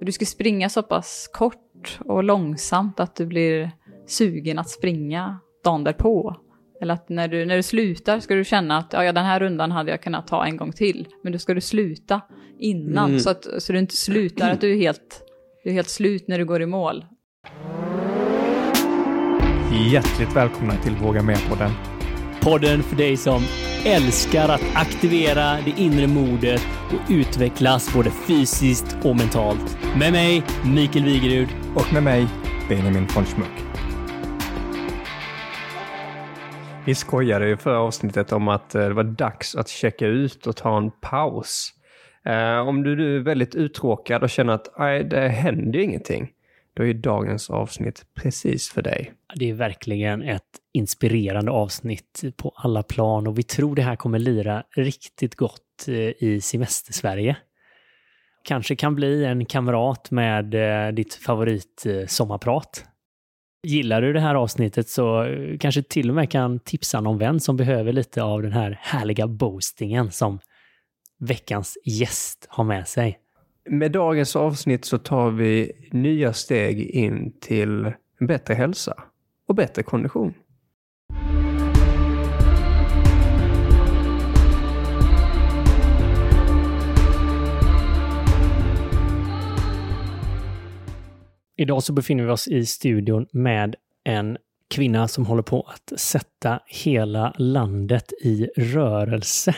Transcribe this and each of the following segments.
Du ska springa så pass kort och långsamt att du blir sugen att springa dagen därpå. Eller att när du, när du slutar ska du känna att ja, den här rundan hade jag kunnat ta en gång till. Men då ska du sluta innan Mm. så att så du inte slutar att du är helt, du är helt slut när du går i mål. Hjärtligt välkomna till Våga Med-podden. Podden för dig som älskar att aktivera det inre modet och utvecklas både fysiskt och mentalt. Med mig, Mikael Wigerud. Och med mig, Benjamin von Schmuck. Vi skojade i förra avsnittet om att eh, det var dags att checka ut och ta en paus. Eh, om du nu är väldigt uttråkad och känner att det händer ju ingenting, då är ju dagens avsnitt precis för dig. Det är verkligen ett inspirerande avsnitt på alla plan och vi tror det här kommer lira riktigt gott eh, i semestersverige. Kanske kan bli en kamrat med eh, ditt favorit-sommarprat. Eh, Gillar du det här avsnittet så kanske till och med kan tipsa någon vän som behöver lite av den här härliga boastingen som veckans gäst har med sig. Med dagens avsnitt så tar vi nya steg in till en bättre hälsa och bättre kondition. Idag så befinner vi oss i studion med en kvinna som håller på att sätta hela landet i rörelse.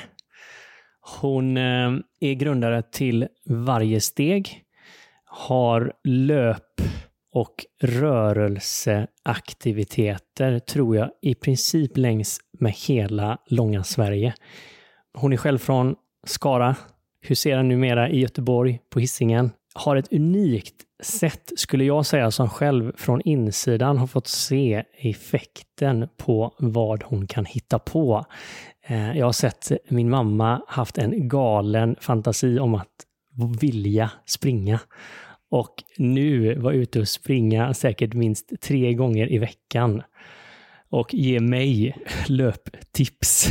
Hon eh, är grundare till Varje steg, har löp och rörelseaktiviteter, tror jag, i princip längs med hela långa Sverige. Hon är själv från Skara, huserar numera i Göteborg på Hisingen, har ett unikt sätt, skulle jag säga, som själv från insidan har fått se effekten på vad hon kan hitta på. Eh, jag har sett min mamma haft en galen fantasi om att vilja springa. Och nu var ute och springa säkert minst tre gånger i veckan. Och ge mig löptips.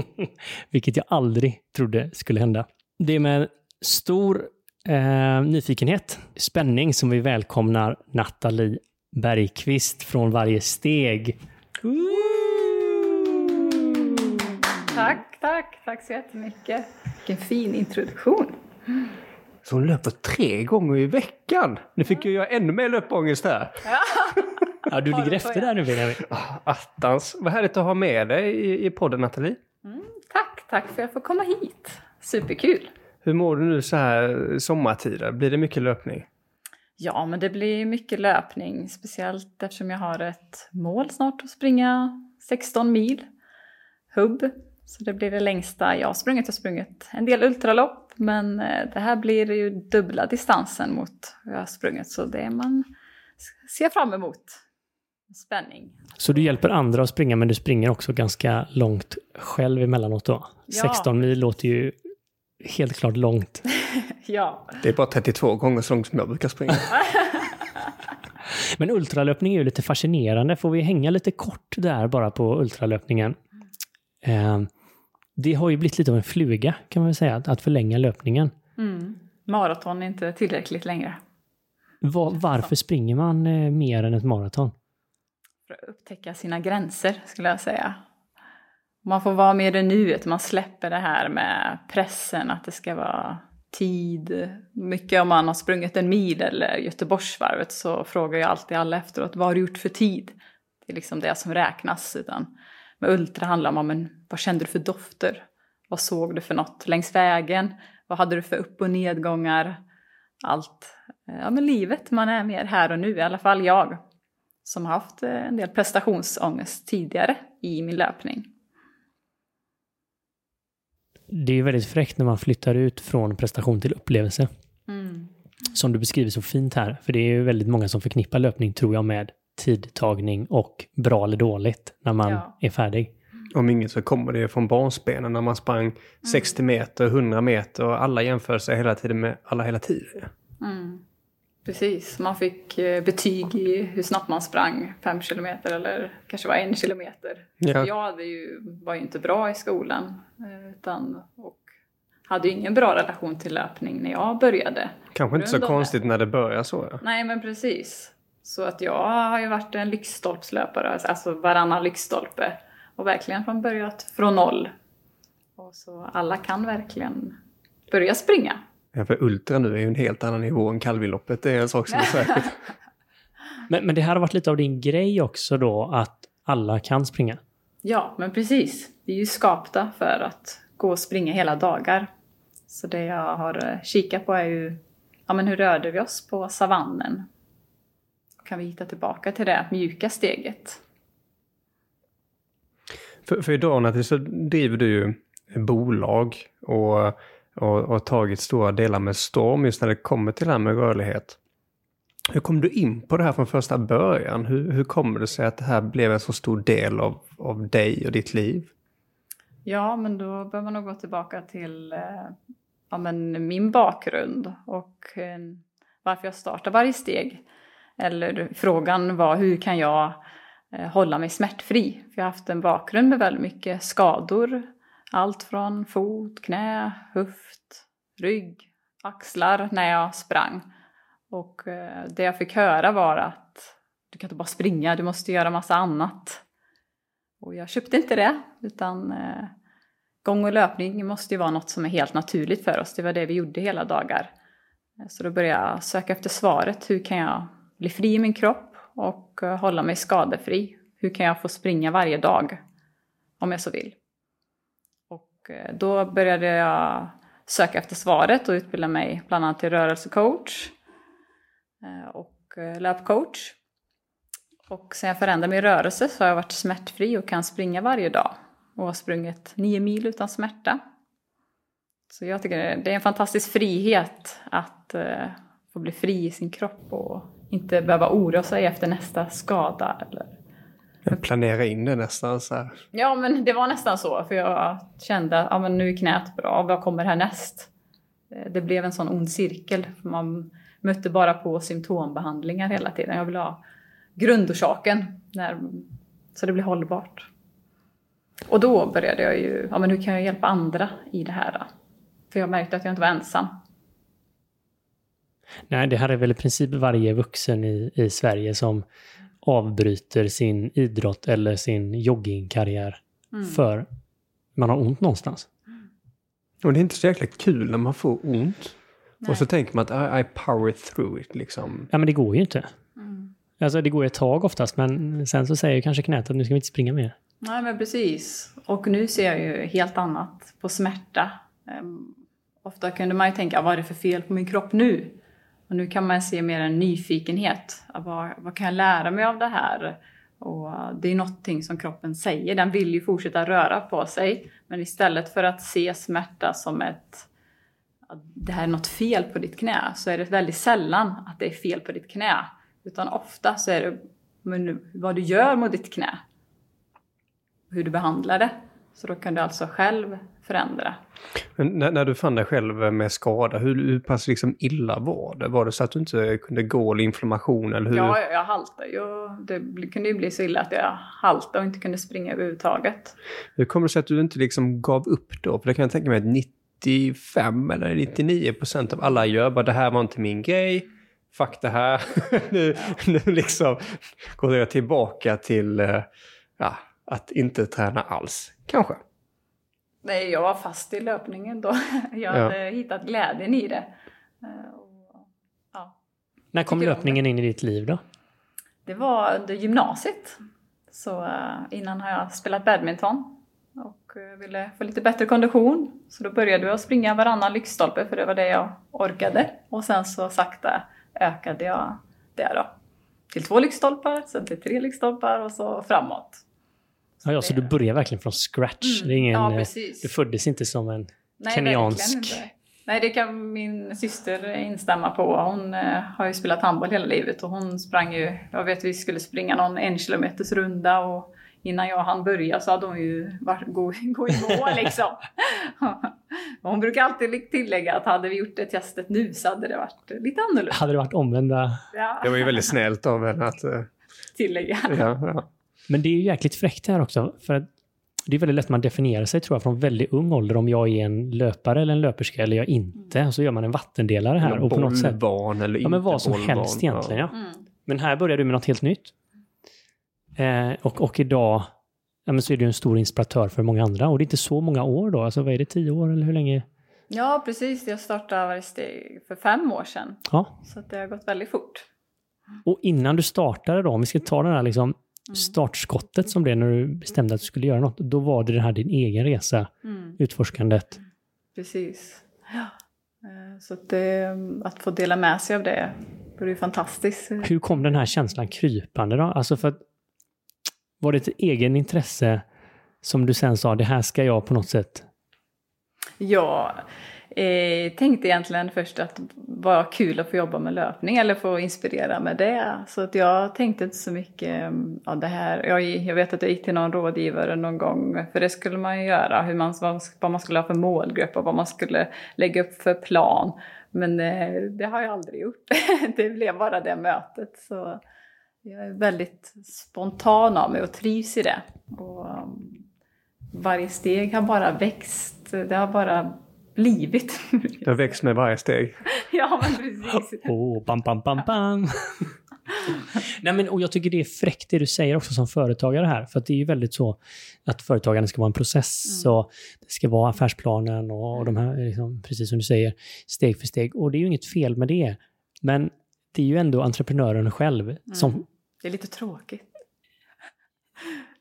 Vilket jag aldrig trodde skulle hända. Det är med stor eh, nyfikenhet, spänning som vi välkomnar Nathalie Bergqvist från Varje steg. Tack, tack, tack så jättemycket. Vilken fin introduktion. Så hon löper tre gånger i veckan. Nu fick ju jag ännu mer löpångest här. Ja, du ligger efter där nu Benjamin. Ah, Attans. Vad härligt att ha med dig i, i podden Nathalie. Tack, tack för att jag får komma hit. Superkul. Hur mår du nu så här sommartider? Blir det mycket löpning? Ja, men det blir mycket löpning, speciellt eftersom jag har ett mål snart att springa 16 mil. Hubb. Så det blir det längsta jag har sprungit. Jag har sprungit en del ultralopp, men eh, det här blir ju dubbla distansen mot vad jag har sprungit. Så det är man ser fram emot. Spänning. Så du hjälper andra att springa, men du springer också ganska långt själv emellanåt då? Ja. 16 mil låter ju helt klart långt. Ja, Det är bara 32 gånger så långt som jag brukar springa. Men ultralöpning är ju lite fascinerande. Får vi hänga lite kort där bara på ultralöpningen? Eh, det har ju blivit lite av en fluga kan man väl säga, att, att förlänga löpningen. mm. maraton är inte tillräckligt längre. Va- varför springer man eh, mer än ett maraton? För att upptäcka sina gränser skulle jag säga. Man får vara mer i nuet, man släpper det här med pressen att det ska vara tid. Mycket om man har sprungit en mil eller Göteborgsvarvet så frågar jag alltid alla efteråt, vad har du gjort för tid? Det är liksom det som räknas. Utan med ultra handlar det om, men vad kände du för dofter? Vad såg du för något längs vägen? Vad hade du för upp och nedgångar? Allt. Ja men livet, man är mer här och nu, i alla fall jag. Som har haft eh, en del prestationsångest tidigare i min löpning. Det är ju väldigt fräckt när man flyttar ut från prestation till upplevelse. Som du beskriver så fint här. För det är ju väldigt många som förknippar löpning, tror jag, med tidtagning och bra eller dåligt när man Ja. är färdig. Om inget så kommer det från barnsbenen när man sprang 60 meter, 100 meter och alla jämför sig hela tiden med alla hela tiden. Precis, man fick eh, betyg i hur snabbt man sprang, fem kilometer eller kanske var en kilometer. Ja. Jag hade ju, var ju inte bra i skolan eh, utan, och hade ju ingen bra relation till löpning när jag började. Kanske inte så konstigt när det börjar så. Ja. Nej men precis. Så att jag har ju varit en lyktstolpslöpare, alltså varannan lyktstolpe. Och verkligen från börjat från noll. Och så alla kan verkligen börja springa. Ja, för ultra nu är ju en helt annan nivå än Calvilloppet. Det är en sak som är säkert. Men, men det här har varit lite av din grej också då, att alla kan springa. Ja, men precis. Vi är ju skapta för att gå och springa hela dagar. Så det jag har eh, kikat på är ju, ja men hur rörde vi oss på savannen? Kan vi hitta tillbaka till det mjuka steget? För, för idag Nathalie, så driver du ju bolag och, och, och har tagit stora delar med storm just när det kommer till det här med rörlighet. Hur kom du in på det här från första början? Hur, hur kommer det sig att det här blev en så stor del av, av dig och ditt liv? Ja, men då behöver man nog gå tillbaka till eh, ja, men min bakgrund och eh, varför jag startar varje steg. Eller frågan var hur kan jag eh, hålla mig smärtfri? För jag har haft en bakgrund med väldigt mycket skador. Allt från fot, knä, höft, rygg, axlar när jag sprang. Och eh, det jag fick höra var att du kan inte bara springa, du måste göra massa annat. Och jag köpte inte det, utan eh, gång och löpning måste ju vara något som är helt naturligt för oss. Det var det vi gjorde hela dagar. Så då började jag söka efter svaret. Hur kan jag bli fri i min kropp och eh, hålla mig skadefri? Hur kan jag få springa varje dag om jag så vill? Och eh, då började jag söka efter svaret och utbilda mig bland annat till rörelsecoach eh, och löpcoach. Och sen jag förändrade min rörelse så har jag varit smärtfri och kan springa varje dag. Och har sprungit nio mil utan smärta. Så jag tycker det är en fantastisk frihet att få bli fri i sin kropp och inte behöva oroa sig efter nästa skada. Eller... Jag planerar in det nästan så här. Ja, men det var nästan så. För jag kände att ja, men nu är knät bra, vad kommer härnäst? Eh, Det blev en sån ond cirkel. Man mötte bara på symptombehandlingar hela tiden. Jag ville ha grundorsaken när, så det blev hållbart. Och då började jag ju, ja men hur kan jag hjälpa andra i det här? Då? För jag märkte att jag inte var ensam. Nej, det här är väl i princip varje vuxen i, i Sverige som avbryter sin idrott eller sin joggingkarriär Mm. för man har ont någonstans. Och det är inte så jäkla kul när man får ont. Nej. Och så tänker man att I, I power through it liksom. Ja, men det går ju inte. Mm. Alltså det går ett tag oftast, men sen så säger kanske knät att nu ska vi inte springa mer. Nej men precis. Och nu ser jag ju helt annat på smärta. Ehm, ofta kunde man ju tänka, vad är det för fel på min kropp nu? Och nu kan man se mer en nyfikenhet. Vad, vad kan jag lära mig av det här? Och det är någonting som kroppen säger, den vill ju fortsätta röra på sig. Men istället för att se smärta som ett att det här är något fel på ditt knä så är det väldigt sällan att det är fel på ditt knä. Utan ofta så är det men, vad du gör mot ditt knä hur du behandlar det. Så då kan du alltså själv förändra. När, när du fann dig själv med skada, hur, hur pass liksom illa var det? Var det så att du inte kunde gå eller inflammation eller hur? Ja, jag, jag haltade ju. Det kunde ju bli så illa att jag haltade och inte kunde springa överhuvudtaget. Hur kommer det sig att du inte liksom gav upp då? För det kan jag tänka mig att 95 eller 99 procent av alla gör bara det här var inte min grej. Fuck det här. nu, nu liksom går jag tillbaka till eh, ja, att inte träna alls. Kanske. Nej, jag var fast i löpningen då. Jag Ja. hade hittat glädjen i det. Eh, och, ja. När kom löpningen in i ditt liv då? Det var under gymnasiet. Så eh, innan har jag spelat badminton och eh, ville få lite bättre kondition. Så då började jag springa varannan lyktstolpe för det var det jag orkade. Och sen så sakta ökade jag det då. Till två lyktstolpar, sen till tre lyktstolpar och så framåt. Ja, ja, så du börjar verkligen från scratch. Mm. Det är ingen, Ja. Du föddes inte som en... Nej, Kenyansk. Nej, det kan min syster instämma på. Hon eh, har ju spelat handboll hela livet och hon sprang ju, jag vet vi skulle springa någon en kilometers runda och innan jag hann börja så hade hon ju varit, gå, gå i mål liksom. Hon brukar alltid tillägga att hade vi gjort det testet nu så hade det varit lite annorlunda. Hade det varit omvända... Ja, Det var ju väldigt snällt av henne att... eh, tillägga. ja, ja. Men det är ju jäkligt fräckt här också. För att det är väldigt lätt att man definierar sig tror jag från väldigt ung ålder om jag är en löpare eller en löperska eller jag inte. Så gör man en vattendelare här. Eller och på något sätt, bollbarn eller ja men vad som bollbarn. helst egentligen ja. Mm. Men här börjar du med något helt nytt. Eh, och, och idag ja, men så är du en stor inspiratör för många andra. Och det är inte så många år då. Alltså vad är det, tio år eller hur länge? Ja, precis. Jag startade steg för fem år sedan. Ja. Så att det har gått väldigt fort. Och innan du startade då, om vi ska ta den här liksom startskottet som blev när du bestämde att du skulle göra något. Då var det den här din egen resa, Mm. utforskandet. Precis. Ja. Eh, Så att, det, att få dela med sig av det vore ju fantastiskt. Hur kom den här känslan krypande då? Alltså för att, var det ett egen intresse som du sen sa, det här ska jag på något sätt... Jag eh, tänkte egentligen först att vara kul att få jobba med löpning eller få inspirera med det. Så att jag tänkte inte så mycket, mm, ja det här, jag, jag vet att jag gick till någon rådgivare någon gång, för det skulle man ju göra, hur man, vad, vad man skulle ha för målgrupp och vad man skulle lägga upp för plan. Men eh, det har jag aldrig gjort. det blev bara det mötet. Så jag är väldigt spontan av mig och trivs i det. Och, um, varje steg har bara växt. Det har bara blivit. Har växt med varje steg. ja, men precis. Oh, bam, bam, bam, bam. Nej, men, och jag tycker det är fräckt det du säger också som företagare här. För att det är ju väldigt så att företagande ska vara en process och det ska vara affärsplanen och, och de här, liksom, precis som du säger, steg för steg. Och det är ju inget fel med det. Men det är ju ändå entreprenören själv som... Det är lite tråkigt.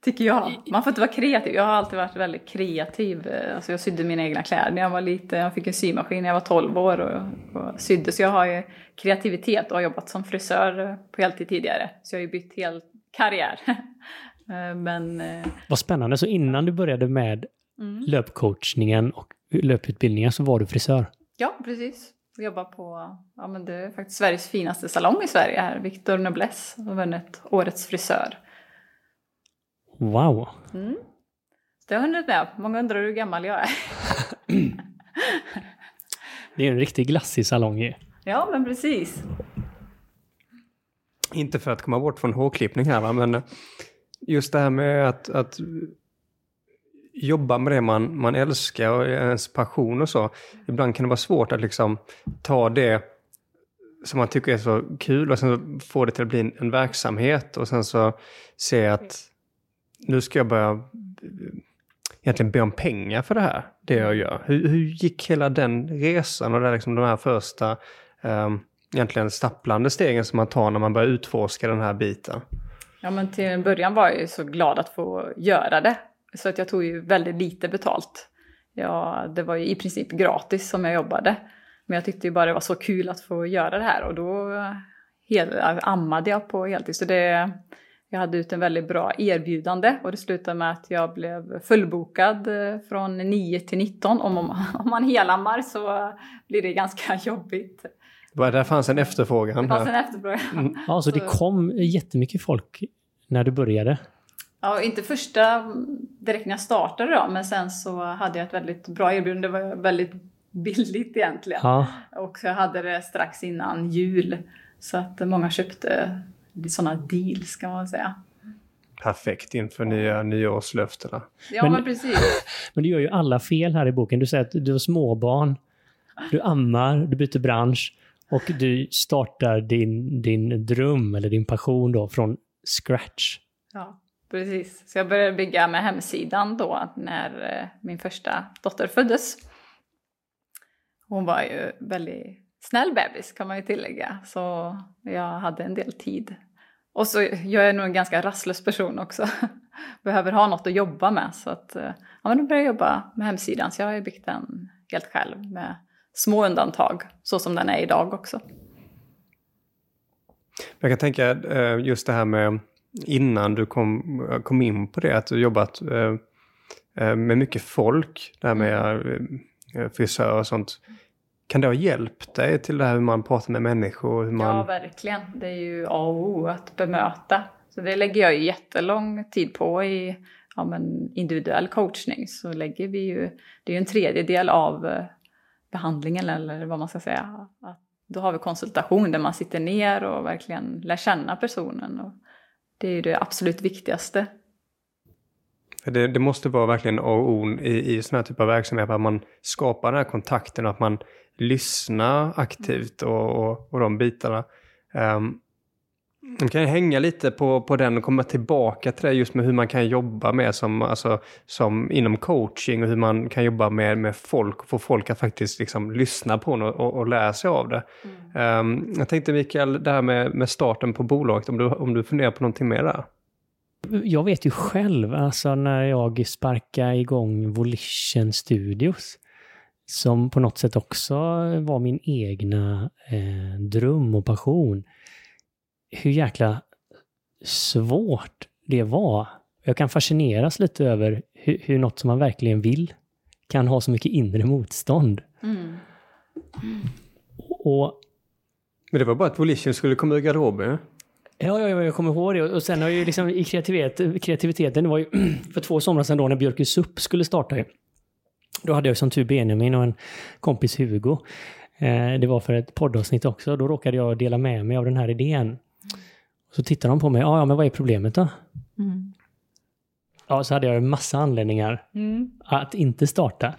Tycker jag. Man får inte vara kreativ. Jag har alltid varit väldigt kreativ. Alltså jag sydde mina egna kläder när jag var liten. Jag fick en symaskin när jag var 12 år och, och sydde. Så jag har ju kreativitet och har jobbat som frisör på heltid tidigare. Så jag har ju bytt hel karriär. Eh, Men eh, Vad spännande. Så innan du började med mm. löpcoachningen och löputbildningen så var du frisör? ja, precis. Jag jobbar på, ja men det är faktiskt Sveriges finaste salong i Sverige här. Victor Noblesse har vunnit Årets frisör. Wow! Mm. Så det har jag hunnit med. Många undrar hur gammal jag är. Det är en riktig glassig salong ju. Ja, men precis. Inte för att komma bort från hårklippning här va, men just det här med att, att jobba med det man, man älskar och ens passion och så. Ibland kan det vara svårt att liksom ta det som man tycker är så kul och sen så få det till att bli en, en verksamhet och sen så se att nu ska jag börja egentligen be om pengar för det här, det jag gör. Hur, hur gick hela den resan och det liksom de här första um, egentligen stapplande stegen som man tar när man börjar utforska den här biten? Ja, men till en början var jag ju så glad att få göra det. Så att jag tog ju väldigt lite betalt. Ja, det var ju i princip gratis som jag jobbade. Men jag tyckte ju bara det var så kul att få göra det här och då eh, hel, ammade jag på heltid. Så det, jag hade ut en väldigt bra erbjudande och det slutade med att jag blev fullbokad eh, från 9 till 19. Om, om, om man helammar så blir det ganska jobbigt. Bara där fanns en efterfrågan. Det fanns en efterfrågan. Ja, så det Så- kom jättemycket folk när du började. Ja, inte första direkt när jag startade då, men sen så hade jag ett väldigt bra erbjudande. Det var väldigt billigt egentligen. Ja, Och jag hade det strax innan jul. Så att många köpte sådana deals kan man säga. Perfekt inför nya nyårslöftena. Ja Men- men, precis. men du gör ju alla fel här i boken. Du säger att du har småbarn, du ammar, du byter bransch och du startar din, din dröm eller din passion då från scratch. Ja, precis. Så jag började bygga med hemsidan då när eh, min första dotter föddes. Hon var ju väldigt snäll bebis kan man ju tillägga. Så jag hade en del tid. Och så jag är nog en ganska rastlös person också. Behöver ha något att jobba med. Så att, eh, ja, men då började jag jobba med hemsidan. Så jag har ju byggt den helt själv med små undantag. Så som den är idag också. Jag kan tänka eh, just det här med innan du kom, kom in på det, att du jobbat eh, med mycket folk, det här med eh, frisör och sånt. Kan det ha hjälpt dig till det här hur man pratar med människor? Hur man... Ja, verkligen. Det är ju A och O att bemöta. Så det lägger jag ju jättelång tid på i ja, men individuell coachning. Så lägger vi ju, det är ju en tredjedel av eh, behandlingen eller vad man ska säga. Att då har vi konsultation där man sitter ner och verkligen lär känna personen. Och det är ju det absolut viktigaste. Det, det måste vara verkligen A och O i, i sån här typ av verksamhet, att man skapar den här kontakten, att man lyssnar aktivt och, och, och de bitarna. Um, man kan hänga lite på, på den och komma tillbaka till det just med hur man kan jobba med som, alltså, som inom coaching och hur man kan jobba med, med folk och få folk att faktiskt liksom lyssna på och, och, och lära sig av det. Mm. Um, jag tänkte Mikael, det här med, med starten på bolaget, om du, om du funderar på någonting mer där? Jag vet ju själv, alltså när jag sparkade igång Volition Studios, som på något sätt också var min egna eh, dröm och passion hur jäkla svårt det var. Jag kan fascineras lite över hur, hur något som man verkligen vill kan ha så mycket inre motstånd. Mm. Mm. Och, Men det var bara att Volition skulle komma ur garderoben? Ja, ja, jag kommer ihåg det. Och sen har ju liksom i kreativitet, kreativiteten, det var ju för två somrar sedan då när Björkes Upp skulle starta. Då hade jag som tur Benjamin och en kompis Hugo. Eh, det var för ett poddavsnitt också. Då råkade jag dela med mig av den här idén. Så tittar de på mig. Ja, ja, men vad är problemet då? Mm. Ja, så hade jag en massa anledningar mm. att inte starta.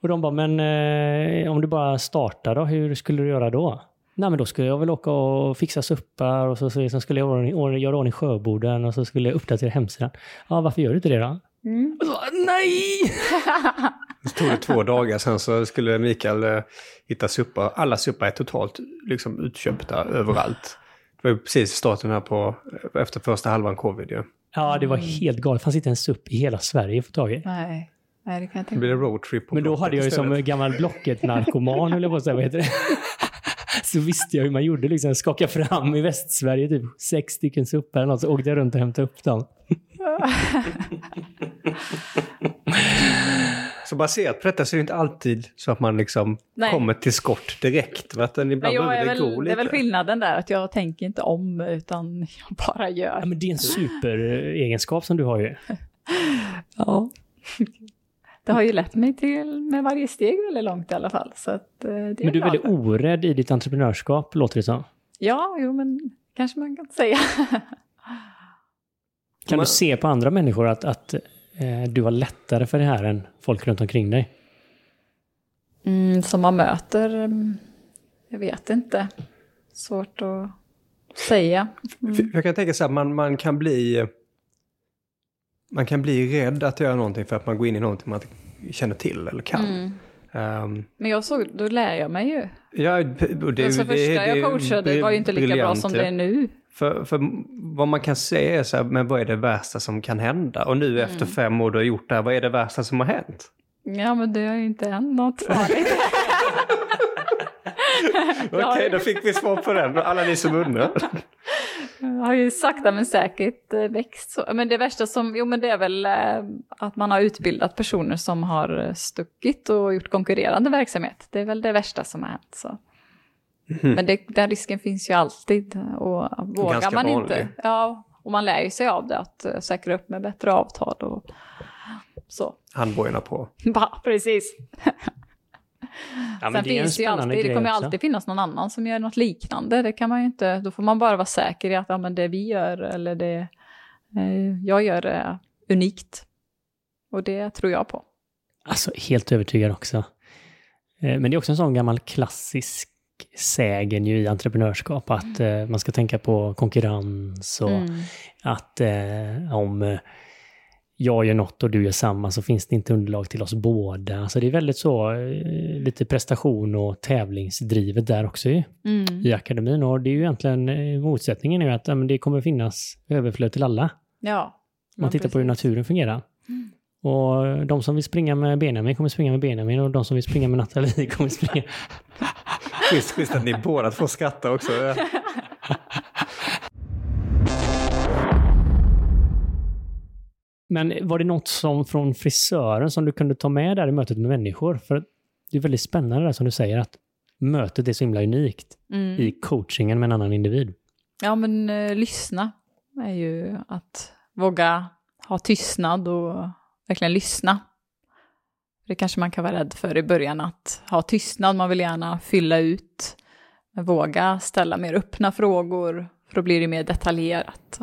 Och de bara, men eh, om du bara startar då, hur skulle du göra då? Nej, men då skulle jag väl åka och fixa suppar och så, så, så skulle jag ordning, göra ordning sjöborden och så skulle jag uppdatera hemsidan. Ja, varför gör du inte det då? Mm. Och så, nej! det tog det två dagar, sen så skulle Mikael eh, hitta suppar. Alla suppar är totalt liksom, utköpta överallt. Det var ju precis starten här på, efter första halvan covid ju. Ja, det var helt galet. Det fanns inte en SUP i hela Sverige att få tag i. Nej. Nej, det kan jag tänka mig. Det roadtrip Men då hade jag ju som gammal Blocket-narkoman, höll jag på att säga, vad heter det? så visste jag hur man gjorde, liksom skaka fram i Västsverige typ sex stycken suppar eller något, så åkte jag runt och hämtade upp dem. Så baserat på detta så är det inte alltid så att man liksom kommer till skott direkt. Utan ibland jag är väl, det, det är väl skillnaden där, att jag tänker inte om utan jag bara gör. Ja, men det är en superegenskap som du har ju. ja. Det har ju lett mig till med varje steg väldigt långt i alla fall. Så att, eh, det men du är väldigt orädd i ditt entreprenörskap, låter det som. Ja, jo men kanske man kan säga. kan du se på andra människor att, att eh, du har lättare för det här än folk runt omkring dig? Mm, som man möter? Mm, jag vet inte. Svårt att säga. Mm. Jag kan tänka så här, man, man kan bli... Man kan bli rädd att göra någonting för att man går in i någonting man inte känner till eller kan. Mm. Um, Men jag såg, då lär jag mig ju. Ja, det, det, alltså första det, jag coachade var ju inte lika bra som det är nu. För, för vad man kan se är så här, men vad är det värsta som kan hända? Och nu mm. efter fem år du har gjort det här, vad är det värsta som har hänt? Ja, men det har ju inte hänt något farligt. Okej, okay, då fick vi svar på den, alla ni som undrar. Jag har ju sakta men säkert eh, växt. Så. Men det värsta som, jo men det är väl eh, att man har utbildat personer som har eh, stuckit och gjort konkurrerande verksamhet. Det är väl det värsta som har hänt. Så. Mm. Men det, den risken finns ju alltid. Och vågar Ganska man vanlig. inte, ja, och man lär ju sig av det, att uh, säkra upp med bättre avtal och så. Handbojorna på. Ja, precis. Ja, Sen det finns det ju alltid, det kommer ju alltid finnas någon annan som gör något liknande. Det kan man ju inte, då får man bara vara säker i att ja, men det vi gör eller det eh, jag gör är unikt. Och det tror jag på. Alltså helt övertygad också. Eh, men det är också en sån gammal klassisk sägen ju i entreprenörskap att mm. eh, man ska tänka på konkurrens och mm. att eh, om eh, jag gör något och du gör samma så finns det inte underlag till oss båda. Alltså det är väldigt så, eh, lite prestation och tävlingsdrivet där också i, mm. i akademin. Och det är ju egentligen eh, motsättningen är att ja, det kommer finnas överflöd till alla. Ja. Man tittar precis. på hur naturen fungerar. Mm. Och de som vill springa med Benjamin kommer springa med Benjamin och de som vill springa med Nathalie kommer springa... Schysst, schysst att ni båda får skratta också. Men var det något som från frisören som du kunde ta med där i mötet med människor? För det är väldigt spännande där som du säger att mötet är så himla unikt mm. i coachingen med en annan individ. Ja, men eh, lyssna är ju att våga ha tystnad och verkligen lyssna. Det kanske man kan vara rädd för i början, att ha tystnad. Man vill gärna fylla ut, våga ställa mer öppna frågor, för då blir det mer detaljerat.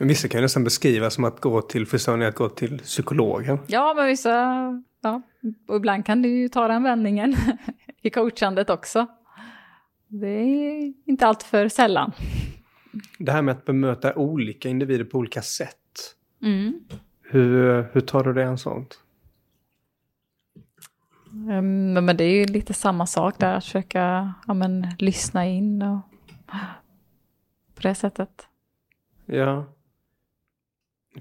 Vissa kan ju nästan beskriva som att gå till frisören att gå till psykologen. Ja, men vissa, ja, och ibland kan du ju ta den vändningen i coachandet också. Det är inte allt för sällan. Det här med att bemöta olika individer på olika sätt. Mm. Hur, hur tar du det en sånt? Um, men det är ju lite samma sak där, att försöka ja, men, lyssna in och på det sättet. Ja.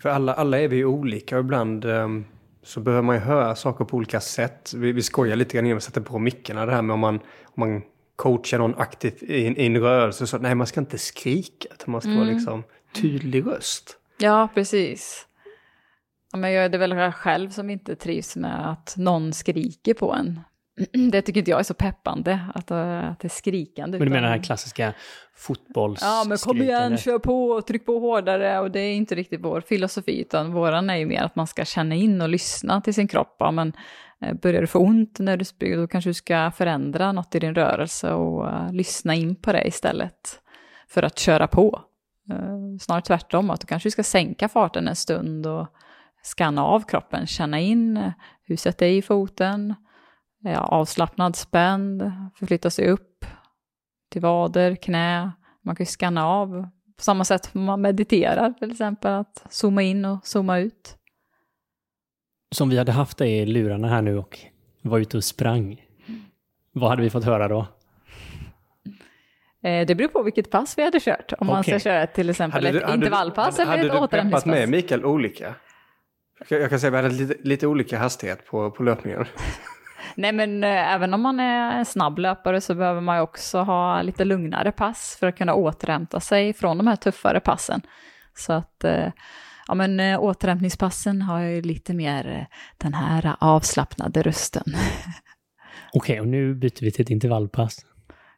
För alla, alla är vi ju olika och ibland um, så behöver man ju höra saker på olika sätt. Vi, vi skojar lite grann innan vi sätter på mickarna det här med om man, om man coachar någon aktivt i, en rörelse så nej man ska inte skrika, det måste mm. vara liksom tydlig röst. Ja, precis. Ja, men jag är det väl själv som inte trivs med att någon skriker på en. Det tycker inte jag är så peppande, att, eh, att det är skrikande. Men du menar det här klassiska fotbolls... Ja, men kom igen, kör på, tryck på hårdare. Och det är inte riktigt vår filosofi, utan våran är ju mer att man ska känna in och lyssna till sin kropp. Ja, men eh, börjar du få ont när du springer, då kanske du ska förändra något i din rörelse och uh, lyssna in på det istället för att köra på. Uh, snarare tvärtom, att du kanske ska sänka farten en stund och skanna av kroppen, känna in hur sätter jag i foten, ja, avslappnad, spänd, förflytta sig upp till vader, knä. Man kan ju skanna av på samma sätt som man mediterar till exempel, att zooma in och zooma ut. Som vi hade haft dig i lurarna här nu och var ute och sprang. Vad hade vi fått höra då? Eh, det beror på vilket pass vi hade kört. Om okay. man ska köra till exempel hade du, ett intervallpass hade, eller ett återhämtningspass. Hade du peppat med Mikael olika? Jag kan säga att vi hade lite, lite olika hastighet på, på löpningen. Nej men äh, även om man är en snabb löpare så behöver man ju också ha lite lugnare pass för att kunna återhämta sig från de här tuffare passen. Så att äh, ja, men, äh, återhämtningspassen har ju lite mer den här avslappnade rösten. Okej, okay, och nu byter vi till ett intervallpass.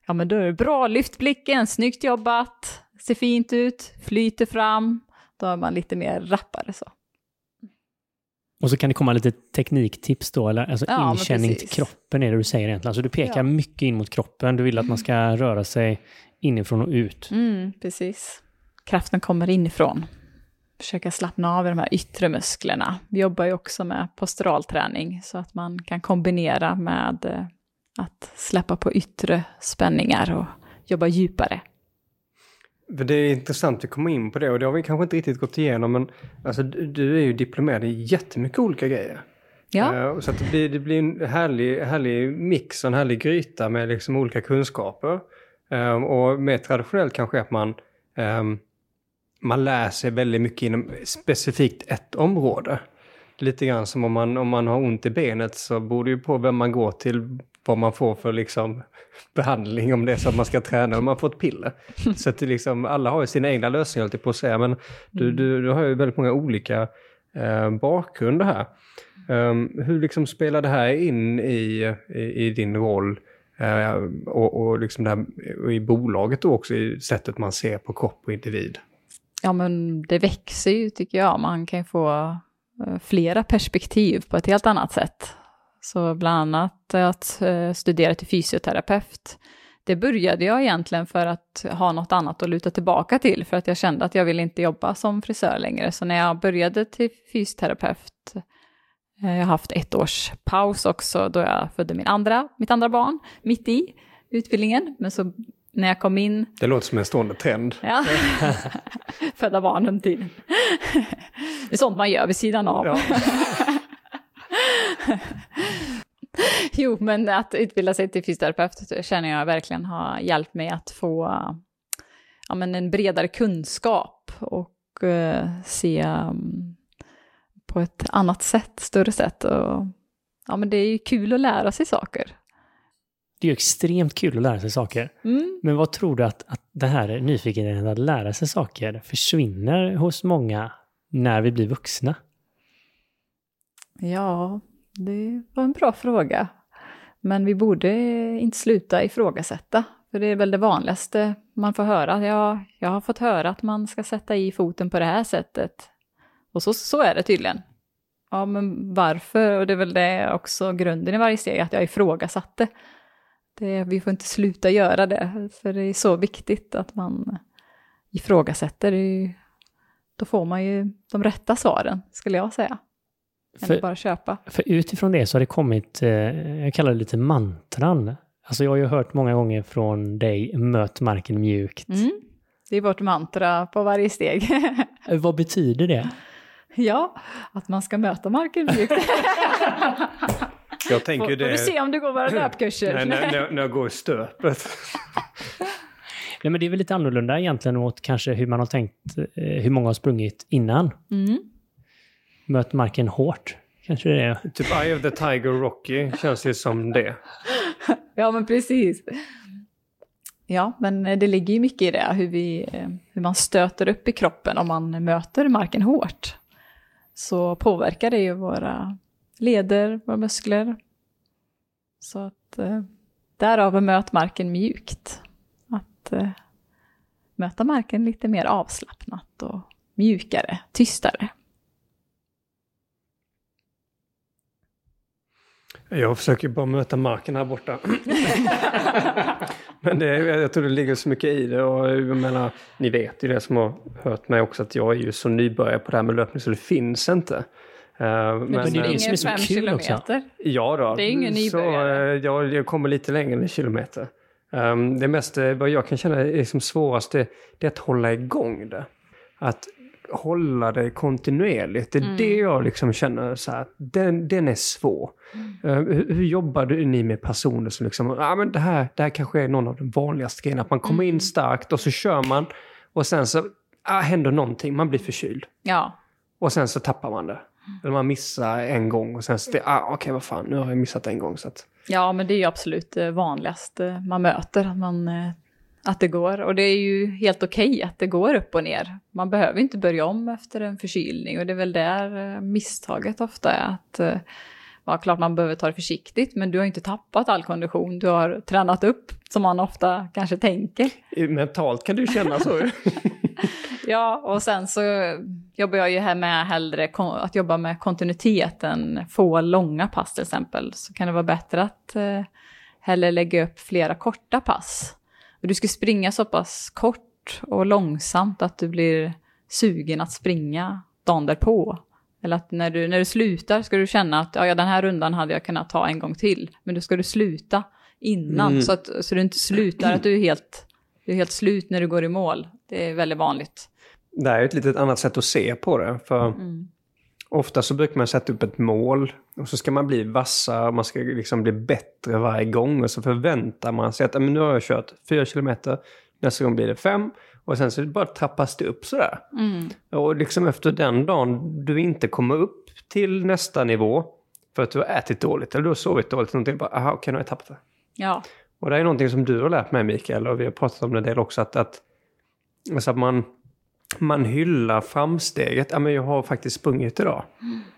Ja men då är det bra, lyft blicken, snyggt jobbat, ser fint ut, flyter fram, då är man lite mer rappare så. Och så kan det komma lite tekniktips då, eller alltså ja, inkänning till kroppen är det du säger egentligen. Alltså du pekar ja. mycket in mot kroppen, du vill att man ska röra sig inifrån och ut. Mm, precis. Kraften kommer inifrån. Försöka slappna av i de här yttre musklerna. Vi jobbar ju också med posturalträning så att man kan kombinera med eh, att släppa på yttre spänningar och jobba djupare. Det är intressant att komma in på det och det har vi kanske inte riktigt gått igenom men alltså, du är ju diplomerad i jättemycket olika grejer. Ja. Uh, så det blir, det blir en härlig, härlig mix och en härlig gryta med liksom olika kunskaper. Um, och mer traditionellt kanske att man, um, man lär sig väldigt mycket inom specifikt ett område. Lite grann som om man, om man har ont i benet så beror det ju på vem man går till vad man får för liksom behandling om det är så att man ska träna och man får ett piller. Så att liksom, alla har ju sina egna lösningar på att säga, men du, mm. du, du har ju väldigt många olika eh, bakgrunder här. Um, hur liksom spelar det här in i, i, i din roll uh, och, och, liksom det här, och i bolaget då också, i sättet man ser på kropp och individ? Ja, men det växer ju tycker jag. Man kan få uh, flera perspektiv på ett helt annat sätt. Så bland annat att uh, studera till fysioterapeut. Det började jag egentligen för att ha något annat att luta tillbaka till, för att jag kände att jag ville inte jobba som frisör längre. Så när jag började till fysioterapeut Eh, jag har haft ett års paus också då jag födde min andra, mitt andra barn mitt i utbildningen. Men så när jag kom in... Det låter som en stående trend. Ja, födda barn under tiden. Det är sånt man gör vid sidan av. Ja. jo, men att utbilda sig till fysioterapeut känner jag verkligen har hjälpt mig att få ja, men en bredare kunskap och uh, se um, på ett annat sätt, större sätt. Och, ja, men det är ju kul att lära sig saker. Det är ju extremt kul att lära sig saker. Mm. Men vad tror du att, att det här nyfikenheten att lära sig saker försvinner hos många när vi blir vuxna? Ja, det var en bra fråga. Men vi borde inte sluta ifrågasätta. För det är väl det vanligaste man får höra. Ja, jag har fått höra att man ska sätta i foten på det här sättet. Och så, så är det tydligen. Ja, men varför? Och det är väl det också grunden i varje steg, att jag ifrågasatte. Det, vi får inte sluta göra det, för det är så viktigt att man ifrågasätter. Det ju då får man ju de rätta svaren, skulle jag säga. Än För- att bara köpa. För utifrån det så har det kommit, eh, jag kallar det lite mantran. Alltså jag har ju hört många gånger från dig, möt marken mjukt. Mm. Det är vårt mantra på varje steg. Eh, Vad betyder det? ja, att man ska möta marken mjukt. Jag tänker Får, ju får det... du se om du går våra löpkurser. Nej, när, när, när jag går i stöpet. Nej, men det är väl lite annorlunda egentligen mot kanske hur man har tänkt, eh, hur många har sprungit innan. Mm. Möt marken hårt. Kanske det är. Typ Eye of the Tiger Rocky känns det som det. Ja, men precis. Ja, men det ligger ju mycket i det, hur, vi, eh, hur man stöter upp i kroppen om man möter marken hårt. Så påverkar det ju våra leder, våra muskler. Så att eh, därav möt marken mjukt. Att eh, möta marken lite mer avslappnat och mjukare, tystare. Jag försöker bara möta marken här borta. Men det, jag tror det ligger så mycket i det och jag menar, ni vet ju det som har hört mig också att jag är ju så nybörjare på det här med löpning så det finns inte. Eh, men, det är det som är så också. kilometer. Ja då. Det är ingen så, nybörjare. eh, jag, jag kommer lite längre än kilometer. Um, det mest, eh, vad jag kan känna är liksom svårast, det, det är att hålla igång det. Att hålla det kontinuerligt. Det är Mm. det jag liksom känner så här, den, den är svår. Eh, hur, hur jobbar du, ni med personer som liksom, ah, men det, här, det här kanske är någon av de vanligaste grejerna. Att man kommer Mm. in starkt och så kör man och sen så ah, händer någonting, man blir förkyld. Ja, Och sen så tappar man det. Eller man missar en gång och sen så, det, ah, okej vad fan, nu har jag missat en gång. Så att, Ja, men det är ju absolut det vanligaste man möter, att, man, eh, att det går. Och det är ju helt okej att det går upp och ner. Man behöver inte börja om efter en förkylning och det är väl där eh, misstaget ofta är. att eh, Ja, klart man behöver ta det försiktigt, men du har inte tappat all kondition. Du har tränat upp, som man ofta kanske tänker. mentalt kan du känna så. Ja, och sen så jobbar jag ju här med hellre att jobba med kontinuitet än få långa pass till exempel. Så kan det vara bättre att eh, hellre lägga upp flera korta pass. Du ska springa så pass kort och långsamt att du blir sugen att springa dagen därpå. Eller att när du, när du slutar ska du känna att ja, ja, den här rundan hade jag kunnat ta en gång till. Men då ska du sluta innan Mm. så, att, så du inte slutar att du är helt, du är helt slut när du går i mål. Det är väldigt vanligt. det här är ett litet annat sätt att se på det. För Mm. Ofta så brukar man sätta upp ett mål och så ska man bli vassare, man ska liksom bli bättre varje gång och så förväntar man sig att "Ja, men nu har jag kört fyra kilometer, nästa gång blir det fem och sen så bara trappas det upp sådär. Mm. Och liksom efter den dagen du inte kommer upp till nästa nivå för att du har ätit dåligt eller du har sovit dåligt, någonting, bara aha okej nu har jag tappat det. Ja, Och det är någonting som du har lärt mig Mikael och vi har pratat om det en del också att, att, alltså att man, man hyllar framsteget. Ja men jag har faktiskt sprungit idag.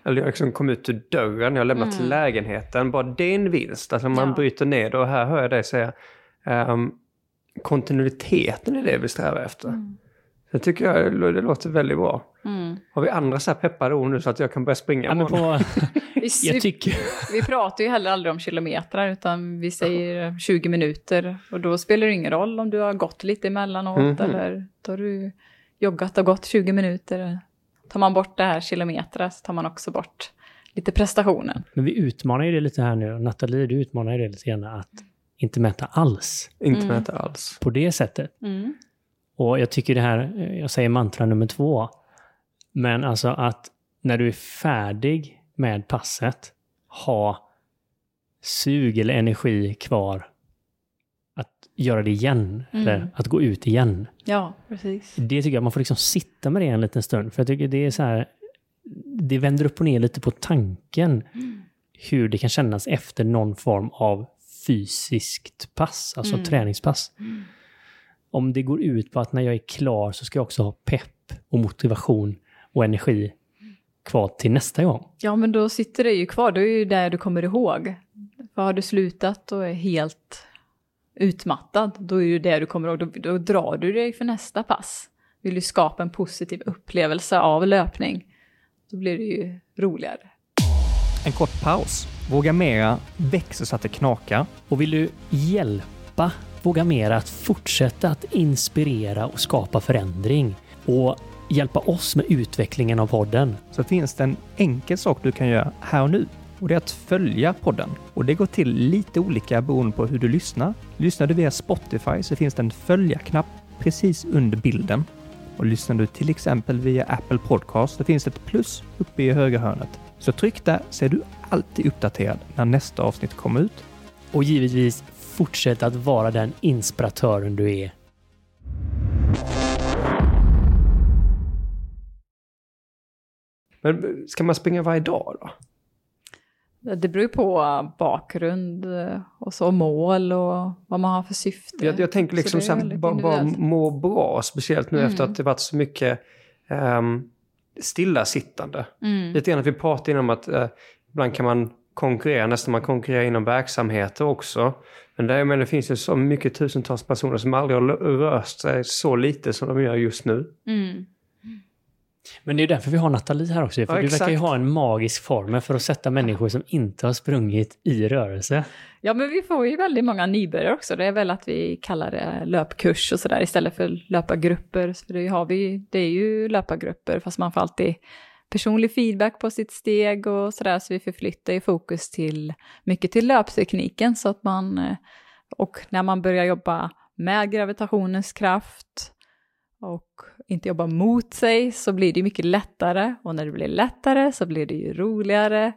Eller jag liksom kommit ut ur dörren, jag har lämnat till lägenheten. Bara det är en vinst. Alltså man Ja. bryter ner det och här hör jag dig säga ehm, kontinuiteten är det vi strävar efter. Det tycker jag det låter väldigt bra. mm. Har vi andra så här peppade ord nu så att jag kan börja springa Ja, på, vi, jag tycker... vi pratar ju heller aldrig om kilometrar utan vi säger 20 minuter. Och då spelar det ingen roll om du har gått lite emellanåt Mhm. eller har du joggat och gått 20 minuter. Tar man bort det här kilometrar så tar man också bort lite prestationen. Men vi utmanar ju det lite här nu. Nathalie, du utmanar ju det lite grann att inte mäta alls Inte Mm. mäta alls. på det sättet. Mm. Och jag tycker det här, jag säger mantra nummer två, men alltså att när du är färdig med passet, ha sug eller energi kvar göra det igen, Mm. eller att gå ut igen. Ja, precis. Det tycker jag, man får liksom sitta med det en liten stund, för jag tycker det är så här, det vänder upp och ner lite på tanken hur det kan kännas efter någon form av fysiskt pass, alltså Mm. träningspass. Om det går ut på att när jag är klar så ska jag också ha pepp och motivation och energi kvar till nästa gång. Ja, men då sitter det ju kvar. Då är ju där du kommer ihåg. För har du slutat och är helt utmattad, då är det det du kommer ihåg. Då, då drar du dig för nästa pass. Vill du skapa en positiv upplevelse av löpning, då blir det ju roligare. En kort paus. Våga Mera växer så att det knakar. Och vill du hjälpa Våga Mera att fortsätta att inspirera och skapa förändring och hjälpa oss med utvecklingen av podden. Så finns det en enkel sak du kan göra här och nu. Och det är att följa podden. Och det går till lite olika beroende på hur du lyssnar. Lyssnar du via Spotify så finns det en följa-knapp precis under bilden. Och lyssnar du till exempel via Apple Podcast så finns det ett plus uppe i högra hörnet. Så tryck där så är du alltid uppdaterad när nästa avsnitt kommer ut. Och givetvis fortsätt att vara den inspiratören du är. Men ska man springa varje dag då? Det beror ju på bakgrund och så mål och vad man har för syfte. Jag, jag tänker liksom Så så bara, bara må bra, speciellt nu Mm. efter att det varit så mycket um, stillasittande. Mm. Lite grann att vi pratade innan om att eh, ibland kan man konkurrera, nästan man konkurrerar inom verksamheter också. Men där, men det finns ju så mycket tusentals personer som aldrig har rört sig så lite som de gör just nu. Mm. Men det är därför vi har Nathalie här också. För Ja, du verkar ju ha en magisk formel för att sätta människor som inte har sprungit i rörelse. Ja, men vi får ju väldigt många nybörjare också. Det är väl att vi kallar det löpkurs och sådär istället för löpargrupper. För det, har vi, det är ju löpargrupper, fast man får alltid personlig feedback på sitt steg och sådär. Så vi förflyttar ju fokus till mycket till löptekniken så att man eh, och när man börjar jobba med gravitationens kraft och inte jobba mot sig så blir det mycket lättare och när det blir lättare så blir det ju roligare.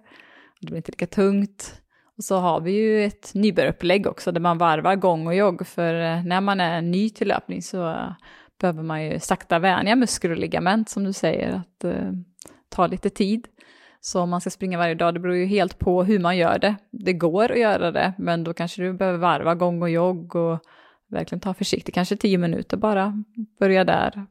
Det blir inte lika tungt. Och så har vi ju ett nybörjarupplägg också där man varvar gång och jogg för eh, när man är ny till löpning så eh, behöver man ju sakta vänja muskler och ligament som du säger att eh, ta lite tid. Så om man ska springa varje dag, det beror ju helt på hur man gör det. Det går att göra det, men då kanske du behöver varva gång och jogg och verkligen ta försiktigt, kanske tio minuter bara, börja där.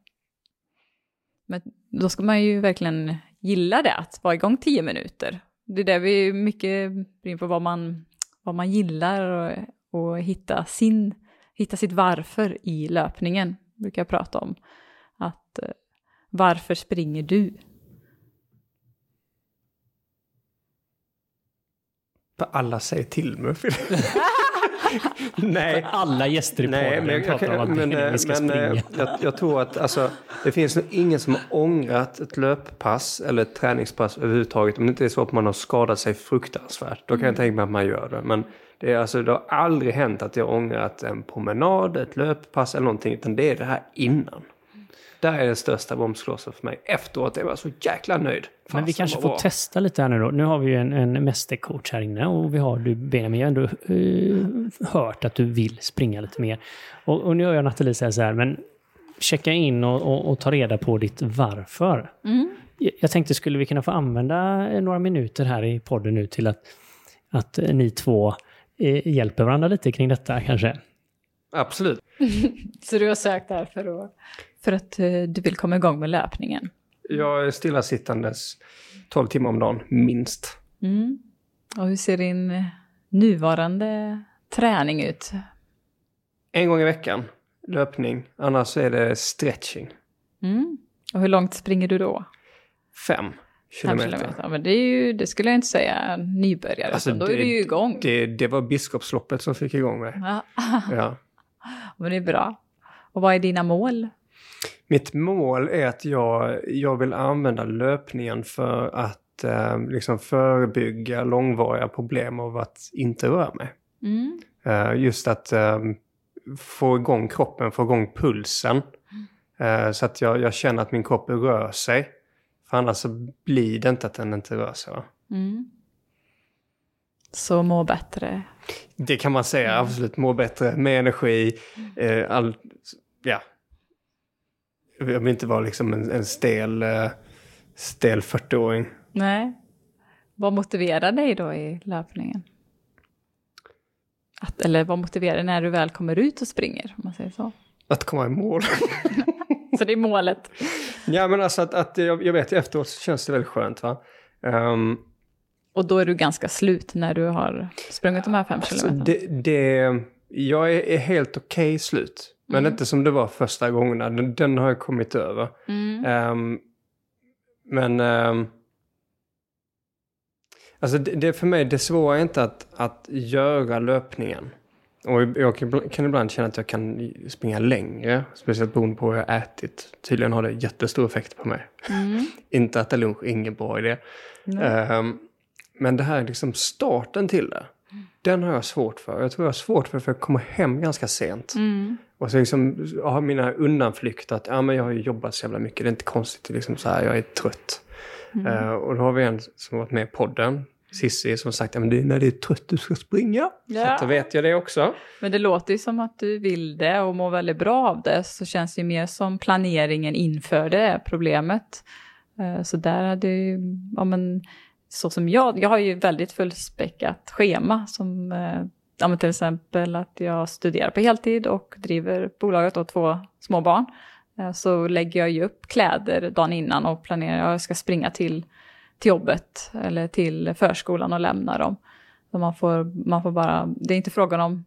Men då ska man ju verkligen gilla det, att vara igång tio minuter. Det är där vi är mycket in på vad man, vad man gillar och, och hitta, sin, hitta sitt varför i löpningen, brukar jag prata om. Att eh, varför springer du? Alla säger till mig. Nej. Alla gäster i Nej, podden men, jag, pratar om att men, Benjamin ska men springa. eh, jag, jag tror att alltså, det finns nog ingen som har ångrat ett löppass eller ett träningspass överhuvudtaget. Om det inte är så att man har skadat sig fruktansvärt. Då kan jag tänka mig att man gör det. Men det, är, alltså, det har aldrig hänt att jag ångrat en promenad, ett löppass eller någonting. Utan det är det här innan. Där är den största bromsklossen för mig. Efteråt är jag så jäkla nöjd. Men vi kanske får bra. testa lite här nu då. Nu har vi ju en, en mästercoach här inne och vi har du Benjamin, jag har ändå eh, hört att du vill springa lite mer. Och, och nu hör jag Nathalie säga så här, men checka in och, och, och ta reda på ditt varför. Mm. Jag, jag tänkte, skulle vi kunna få använda eh, några minuter här i podden nu till att, att eh, ni två eh, hjälper varandra lite kring detta kanske? Absolut. Så du har sökt där för att, för att eh, du vill komma igång med löpningen? Jag är stillasittandes 12 timmar om dagen, minst. Mm. Och hur ser din eh, nuvarande träning ut? En gång i veckan, löpning. Annars är det stretching. Mm. Och hur långt springer du då? Fem Fem kilometer. kilometer. Ja, men det, är ju, det skulle jag inte säga nybörjare, Alltså, då det- är du ju igång. Det, det var biskopsloppet som fick igång mig. Ja. Ja. men det är bra. Och vad är dina mål? Mitt mål är att jag, jag vill använda löpningen för att eh, liksom förebygga långvariga problem av att inte röra mig. Mm. Eh, just att eh, få igång kroppen, få igång pulsen. Eh, så att jag, jag känner att min kropp rör sig. För annars så blir det inte att den inte rör sig. Mm. Så må bättre. Det kan man säga, absolut. Må bättre, med energi. Eh, all, ja. Jag vill inte vara liksom en, en stel, eh, stel 40-åring. Nej. Vad motiverar dig då i löpningen? Att, eller vad motiverar när du väl kommer ut och springer, om man säger så? Att komma i mål. Så det är målet. ja men alltså att, att jag, jag vet ju efteråt så känns det väldigt skönt va. Ehm, Och då är du ganska slut när du har sprungit de här fem alltså kilometerna. det, det, jag är, är helt okej slut. Men Mm. inte som det var första gångerna. Den, den har jag kommit över. Mm. Ehm, men... ehm, alltså det, det för mig, det svåra är inte att, att göra löpningen. Och jag kan ibland känna att jag kan springa längre. Speciellt beroende på hur jag har ätit. Tydligen har det jättestor effekt på mig. Mm. Inte äta lunch, ingen bra idé. Ehm, men det här liksom starten till det. Den har jag svårt för. Jag tror jag har svårt för för jag kommer hem ganska sent. Mm. Och så liksom, jag har mina undanflykter att ja, men jag har ju jobbat så jävla mycket. Det är inte konstigt. Liksom så här, jag är trött. Eh, och då har vi en som varit med i podden. Cissi som sagt att är när det är trött du ska springa. Så Ja. att då vet jag det också. Men det låter ju som att du vill det och mår väldigt bra av det. Så känns det ju mer som planeringen inför det problemet. Eh, Så där hade ju, ja men, så som jag, jag har ju väldigt fullspäckat schema som eh, ja, till exempel att jag studerar på heltid och driver bolaget och två små barn. Eh, Så lägger jag ju upp kläder dagen innan och planerar att jag ska springa till, till jobbet eller till förskolan och lämna dem. Så man får, man får bara, det är inte frågan om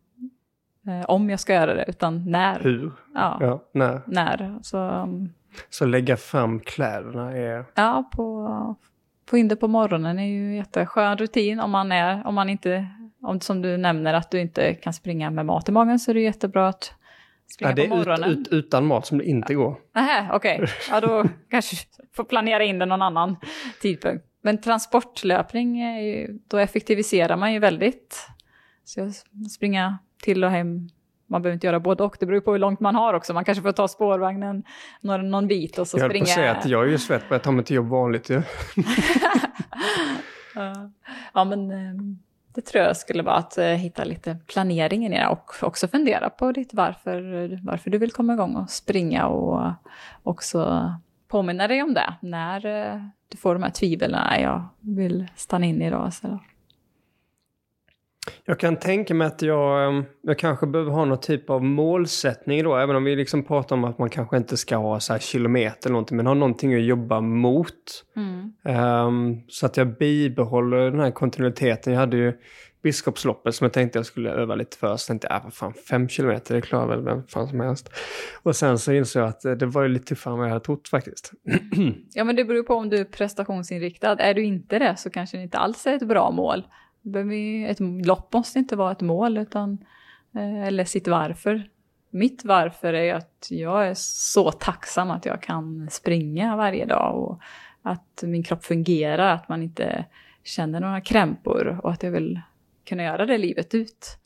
eh, om jag ska göra det, utan när. Hur? Ja, Ja, när. när. Så um, Så lägga fram kläderna är... ja, på, få in det på morgonen är ju jätteskön rutin om man är, om man inte, om, som du nämner att du inte kan springa med mat i magen så är det jättebra att springa Ja, det på är ut, morgonen. ut, utan mat som det inte går. Nähä, okej. Ja, då kanske får planera in det någon annan tidpunkt. Men transportlöpning, är ju, då effektiviserar man ju väldigt. Så jag springer till och hem. Man behöver inte göra både och, det beror på hur långt man har också. Man kanske får ta spårvagnen någon, någon bit och så jag springa... att säga att jag är ju svett på att ta mig till jobb vanligt ju. Ja. ja, men eh, det tror jag skulle vara att eh, hitta lite planeringen i det och också fundera på ditt varför, varför du vill komma igång och springa och också påminna dig om det när eh, du får de här tvivlen. Jag vill stanna in idag. Så. Jag kan tänka mig att jag, ehm, jag kanske behöver ha någon typ av målsättning då. Även om vi liksom pratar om att man kanske inte ska ha så här kilometer eller någonting. Men ha någonting att jobba mot. Mm. Ehm, så att jag bibehåller den här kontinuiteten. Jag hade ju Biskopsloppet som jag tänkte jag skulle öva lite för. Så tänkte jag, äh, vad fan, fem kilometer, det klarar väl vem fan som helst. Och sen så insåg jag att eh, det var ju lite tuffare än vad jag hade trott faktiskt. Ja, men det beror på om du är prestationsinriktad. Är du inte det så kanske det inte alls är ett bra mål. Behöver Ett lopp måste inte vara ett mål, utan, eh, eller sitt varför. Mitt varför är att jag är så tacksam att jag kan springa varje dag och att min kropp fungerar, att man inte känner några krämpor och att jag vill kunna göra det livet ut.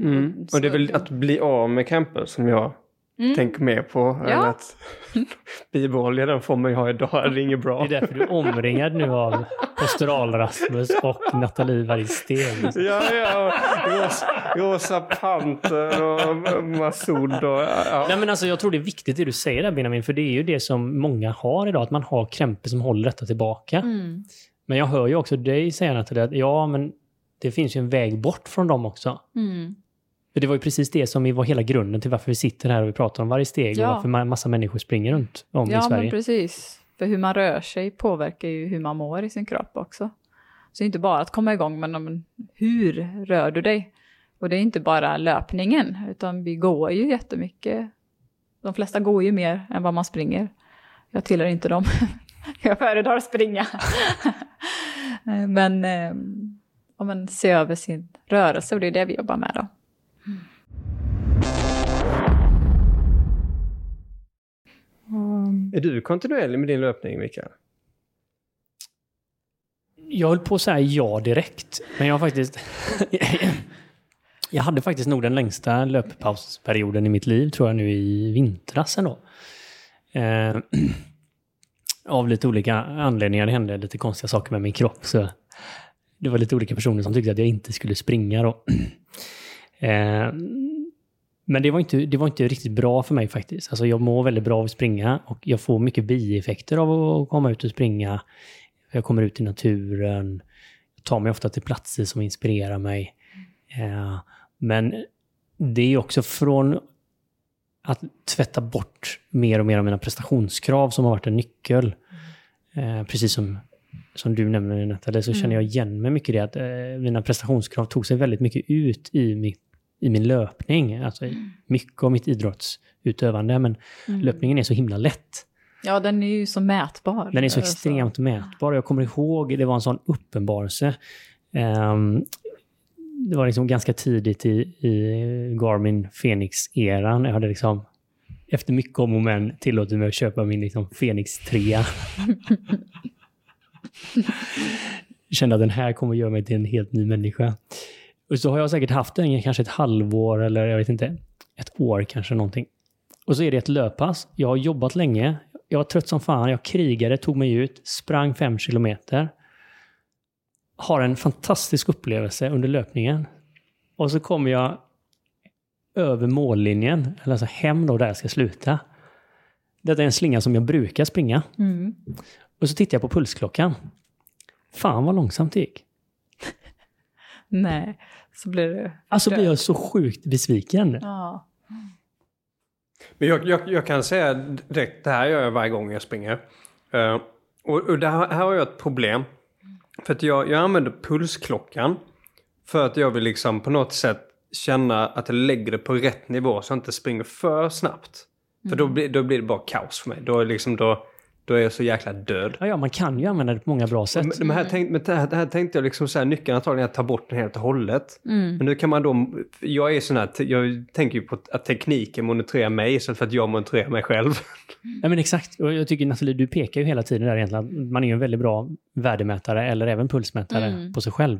Mm. Och det är väl att bli av med krämpor som jag Mm. tänker mer på. Ja. Än att bibehålla den formen jag har idag. Det är inget Det bra. är därför du är omringad nu av Postural-Rasmus och Nathalie Vargsten. Ja, ja. Rosa, rosa panter och Masoud och... Ja. Nej, men alltså, jag tror det är viktigt det du säger där Benjamin, för det är ju det som många har idag, att man har krämpor som håller detta tillbaka. Mm. Men jag hör ju också dig säga Nathalie, att ja, men det finns ju en väg bort från dem också. Mm. För det var ju precis det som var hela grunden till varför vi sitter här och vi pratar om varje steg Ja. och varför ma- massa människor springer runt om i Ja, Sverige. men precis. För hur man rör sig påverkar ju hur man mår i sin kropp också. Så inte bara att komma igång, men men hur rör du dig? Och det är inte bara löpningen, utan vi går ju jättemycket. De flesta går ju mer än vad man springer. Jag tillhör inte dem. Jag föredrar att springa. men, eh, om man ser över sin rörelse, och det är det vi jobbar med då. Är du kontinuerlig med din löpning, Mikael? Jag höll på att säga ja direkt, men jag har faktiskt... jag hade faktiskt nog den längsta löppausperioden i mitt liv, tror jag, nu i vintras ändå. Eh, av lite olika anledningar. Det hände lite konstiga saker med min kropp. Så det var lite olika personer som tyckte att jag inte skulle springa då. Eh, men det var, inte, det var inte riktigt bra för mig faktiskt. Alltså jag mår väldigt bra av att springa och jag får mycket bieffekter av att komma ut och springa. Jag kommer ut i naturen, tar mig ofta till platser som inspirerar mig. Eh, men det är också från att tvätta bort mer och mer av mina prestationskrav som har varit en nyckel. Eh, precis som, som du nämner Nathalie, så känner jag igen mig mycket i det att eh, mina prestationskrav tog sig väldigt mycket ut i, mitt, i min löpning. Alltså i mycket av mitt idrottsutövande, men löpningen är så himla lätt. Ja, den är ju så mätbar. Den är så Alltså. extremt mätbar. Jag kommer ihåg, det var en sån uppenbarelse. Ehm, det var liksom ganska tidigt i, i Garmin Fenix-eran. Jag hade liksom efter mycket om och men tillåtit mig att köpa min liksom Fenix 3. Kände att den här kommer göra mig till en helt ny människa. Och så har jag säkert haft den kanske ett halvår eller jag vet inte, ett år kanske någonting. Och så är det ett löppass. Jag har jobbat länge. Jag var trött som fan. Jag krigade, tog mig ut, sprang fem kilometer. Har en fantastisk upplevelse under löpningen. Och så kommer jag över mållinjen, eller alltså hem då där jag ska sluta. Detta är en slinga som jag brukar springa. Mm. Och så tittar jag på pulsklockan. Fan vad långsamt det gick. Nej, så blir det... Alltså blir jag så sjukt besviken. Ja. Men jag, jag, jag kan säga direkt, det här gör jag varje gång jag springer. Uh, och och det här, här har jag ett problem. För att jag, jag använder pulsklockan. För att jag vill liksom på något sätt känna att jag lägger det på rätt nivå så jag inte springer för snabbt. För då, blir, då blir det bara kaos för mig. Då, är liksom, då, då är jag så jäkla död. Ja, ja, man kan ju använda det på många bra sätt. Men, men här, tänk, men det, här, det här tänkte jag liksom så här, nyckeln antagligen är att ta bort den helt och hållet. Mm. Men nu kan man då, jag är sån här, jag tänker ju på att tekniken monitorerar mig istället för att jag monitorerar mig själv. Ja, men exakt. Och jag tycker Nathalie, du pekar ju hela tiden där egentligen att man är ju en väldigt bra värdemätare eller även pulsmätare Mm. på sig själv.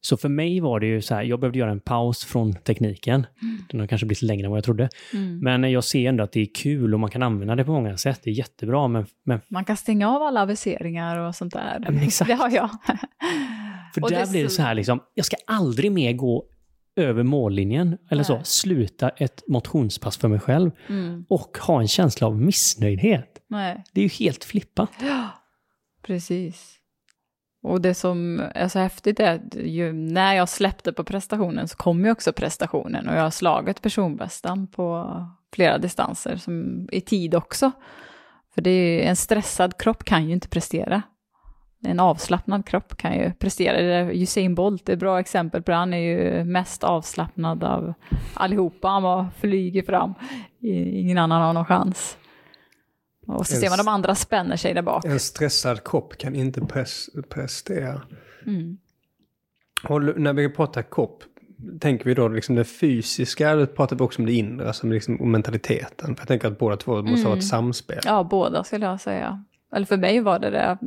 Så för mig var det ju så här, jag behövde göra en paus från tekniken. Den har kanske blivit längre än vad jag trodde. Mm. Men jag ser ändå att det är kul och man kan använda det på många sätt. Det är jättebra, men, men Man kan stänga av alla aviseringar och sånt där. Ja, exakt. Det har jag. för Och där det blir det så- så här liksom, jag ska aldrig mer gå över mållinjen eller så, Nej. sluta ett motionspass för mig själv Mm. och ha en känsla av missnöjdhet. Nej. Det är ju helt flippat. Ja, precis. Och det som är så häftigt är att ju, när jag släppte på prestationen så kom ju också prestationen och jag har slagit personbästan på flera distanser som, i tid också. För det är, en stressad kropp kan ju inte prestera. En avslappnad kropp kan ju prestera. Usain Bolt är ett bra exempel på det. Han är ju mest avslappnad av allihopa. Han bara flyger fram. Ingen annan har någon chans. Och så ser man de andra spänner sig där bak. En stressad kropp kan inte pres, prestera. Mm. Och när vi pratar kropp, tänker vi då liksom det fysiska eller pratar vi också om det inre, alltså liksom om mentaliteten? För jag tänker att båda två måste ha ett samspel. Ja, båda skulle jag säga. Eller för mig var det det.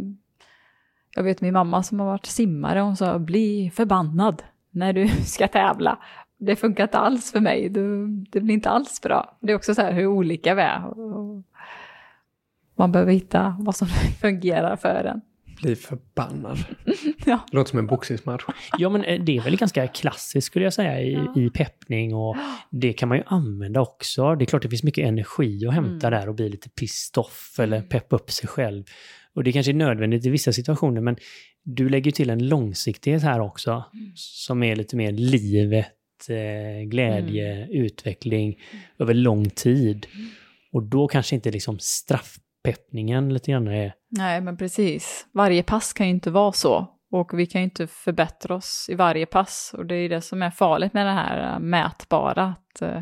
Jag vet min mamma som har varit simmare, hon sa bli förbannad när du ska tävla. Det funkar inte alls för mig, det, det blir inte alls bra. Det är också så här hur olika vi är. Och Man behöver hitta vad som fungerar för en. Bli förbannad. Ja. Låter som en boxningsmatch. Ja, men eh, det är väl ganska klassiskt skulle jag säga i, i peppning och det kan man ju använda också. Det är klart det finns mycket energi att hämta Mm. där och bli lite pissed off eller peppa upp sig själv. Och det kanske är nödvändigt i vissa situationer, men du lägger ju till en långsiktighet här också som är lite mer livet, eh, glädje, utveckling över lång tid. Och då kanske inte liksom peppningen lite grann är Nej, men precis. Varje pass kan ju inte vara så. Och vi kan ju inte förbättra oss i varje pass. Och det är det som är farligt med det här eh, mätbara. Att uh,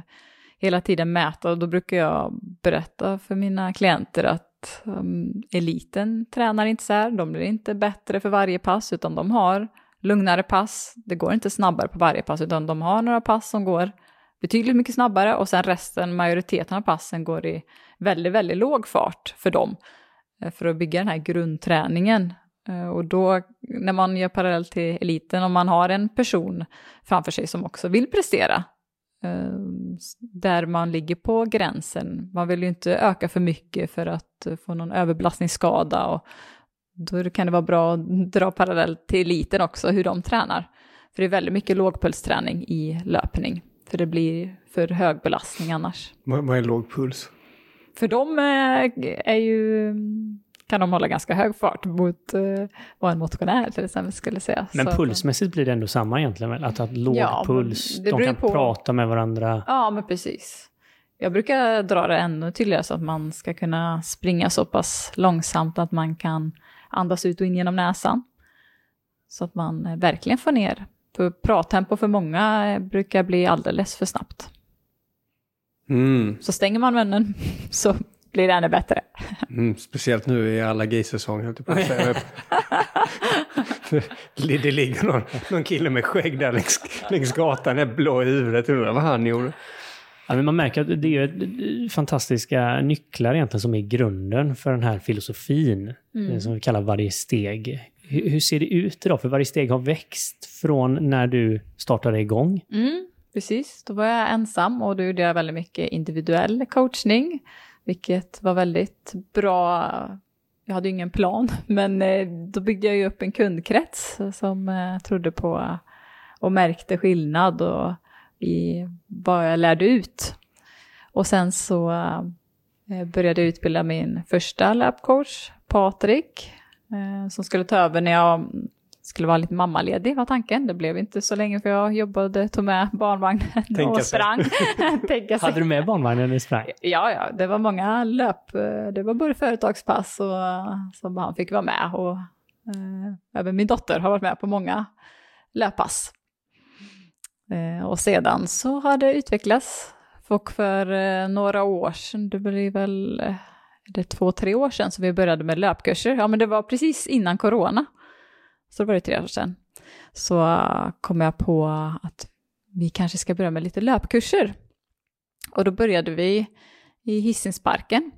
hela tiden mäta. Och då brukar jag berätta för mina klienter att um, eliten tränar inte så här. De blir inte bättre för varje pass, utan de har lugnare pass. Det går inte snabbare på varje pass, utan de har några pass som går betydligt mycket snabbare och sen resten, majoriteten av passen går i väldigt, väldigt låg fart för dem eh, för att bygga den här grundträningen. Eh, och då, när man gör parallell till eliten, om man har en person framför sig som också vill prestera, eh, där man ligger på gränsen, man vill ju inte öka för mycket för att få någon överbelastningsskada och då kan det vara bra att dra parallell till eliten också, hur de tränar. För det är väldigt mycket lågpulsträning i löpning, för det blir för hög belastning annars. Vad är låg puls? För dem eh, är ju, kan de hålla ganska hög fart mot eh, vad en motionär till exempel skulle säga. Men Så att- pulsmässigt blir det ändå samma egentligen väl? Att ha låg Ja, puls, de kan på. prata med varandra. Ja, men precis. Jag brukar dra det ännu tydligare så att man ska kunna springa så pass långsamt att man kan andas ut och in genom näsan. Så att man eh, verkligen får ner. För prattempo för många brukar bli alldeles för snabbt. Mm. Så stänger man munnen så blir det ännu bättre. Mm. Speciellt nu i allergisäsong, höll jag på att säga. det ligger någon, någon kille med skägg där längs, längs gatan, är blå i huvudet. Undrar vad han gjorde. Ja, men man märker att det är fantastiska nycklar egentligen som är grunden för den här filosofin mm. som vi kallar varje steg. Hur, hur, ser det ut idag? För varje steg har växt från när du startade igång. Mm, precis, då var jag ensam och då gjorde jag väldigt mycket individuell coachning, vilket var väldigt bra. Jag hade ju ingen plan, men eh, då byggde jag ju upp en kundkrets som eh, trodde på och märkte skillnad och i vad jag lärde ut. Och sen så eh, började jag utbilda min första labcoach, Patrik, som skulle ta över när jag skulle vara lite mammaledig var tanken. Det blev inte så länge för jag jobbade, tog med barnvagnen Tänka och sprang. Tänka Hade du med barnvagnen och sprang? Ja, ja, det var många löp. Det var både företagspass och som han fick vara med. Och eh, även min dotter har varit med på många löppass. Eh, och sedan så har det utvecklats. Och för eh, några år sedan, det blir väl eh, det två, tre år sedan som vi började med löpkurser. Ja, men det var precis innan corona. Så det var det tre år sedan. Så kom jag på att vi kanske ska börja med lite löpkurser. Och då började vi i Hisingsparken.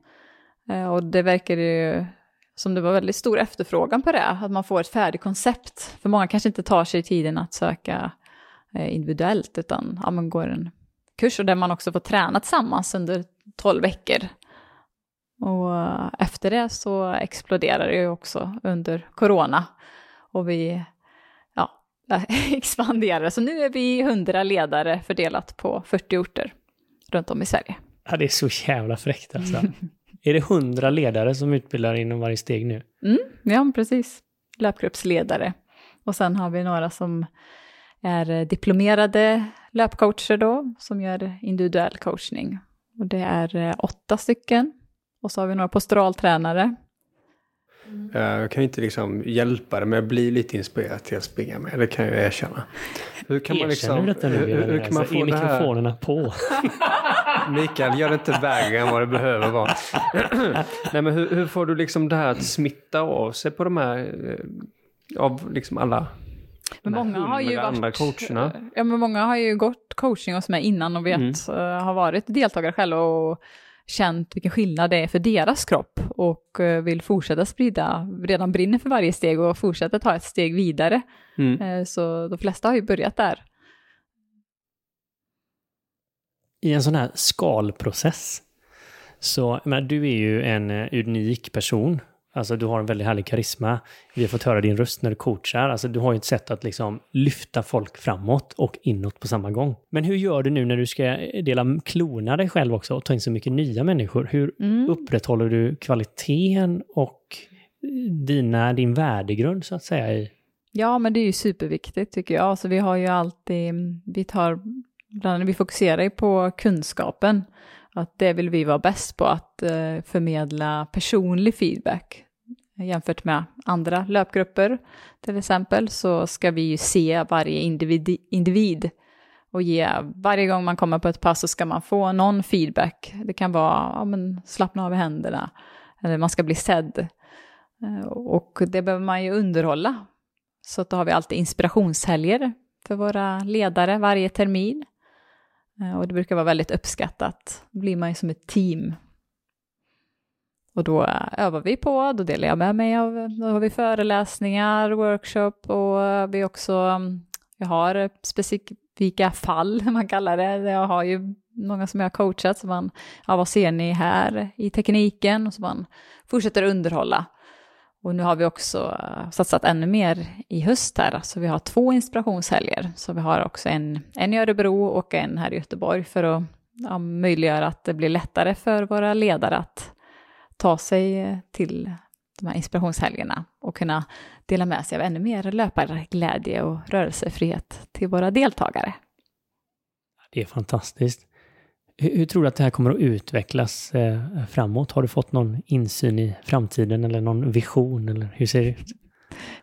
Eh, och det verkade ju som det var väldigt stor efterfrågan på det, att man får ett färdigt koncept. För många kanske inte tar sig tiden att söka eh, individuellt, utan ja, man går en kurs och där man också får träna tillsammans under 12 veckor. Och eh, efter det så exploderade det ju också under corona. Och vi ja, expanderar. Så nu är vi 100 ledare fördelat på 40 orter runt om i Sverige. Ja, det är så jävla fräckt alltså. är det 100 ledare som utbildar inom varje steg nu? Mm, ja, precis. Löpgruppsledare. Och sen har vi några som är diplomerade löpcoacher då, som gör individuell coachning. Och det är eh, åtta stycken. Och så har vi några posturaltränare. Mm. Jag kan inte liksom hjälpa det, men jag blir lite inspirerad till att springa med. Det kan jag erkänna. Hur kan man liksom... du detta nu? Hur, hur kan man få är mikrofonerna på? Mikael, gör det inte värre än vad det behöver vara. Nej, men hur, hur, får du liksom det här att smitta av sig på de här, eh, av liksom alla men många har ju varit, coacherna. Ja, men många har ju gått coaching hos mig innan och vet, mm. uh, har varit deltagare själva och känt vilken skillnad det är för deras kropp och uh, vill fortsätta sprida, redan brinner för varje steg och fortsätta ta ett steg vidare. Mm. Uh, så de flesta har ju börjat där. I en sån här skalprocess, så men du är ju en unik person Alltså du har en väldigt härlig karisma. Vi har fått höra din röst när du coachar. Alltså du har ju ett sätt att liksom lyfta folk framåt och inåt på samma gång. Men hur gör du nu när du ska dela klona dig själv också och ta in så mycket nya människor? Hur mm. upprätthåller du kvaliteten och dina, din värdegrund så att säga? I... Ja, men det är ju superviktigt tycker jag. Alltså, vi har ju alltid, vi tar, vi fokuserar ju på kunskapen. Att det vill vi vara bäst på, att eh, förmedla personlig feedback. Jämfört med andra löpgrupper till exempel så ska vi ju se varje individ, individ och ge, varje gång man kommer på ett pass så ska man få någon feedback. Det kan vara, ja men slappna av i händerna, eller man ska bli sedd. Eh, och det behöver man ju underhålla. Så då har vi alltid inspirationshelger för våra ledare varje termin. Eh, och det brukar vara väldigt uppskattat. Då blir man ju som ett team. Och då eh, övar vi på, då delar jag med mig av, då har vi föreläsningar, workshop och eh, vi också, mm, jag har specifika fall, man kallar det. Jag har ju många som jag har coachat, så man, ja vad ser ni här i tekniken? Och så man fortsätter underhålla. Och nu har vi också eh, satsat ännu mer i höst här, så vi har två inspirationshelger. Så vi har också en, en i Örebro och en här i Göteborg för att ja, möjliggöra att det blir lättare för våra ledare att ta sig eh, till de här inspirationshelgerna och kunna dela med sig av ännu mer löparglädje och rörelsefrihet till våra deltagare. Det är fantastiskt. Hur, hur, tror du att det här kommer att utvecklas eh, framåt? Har du fått någon insyn i framtiden eller någon vision? Eller hur ser det ut?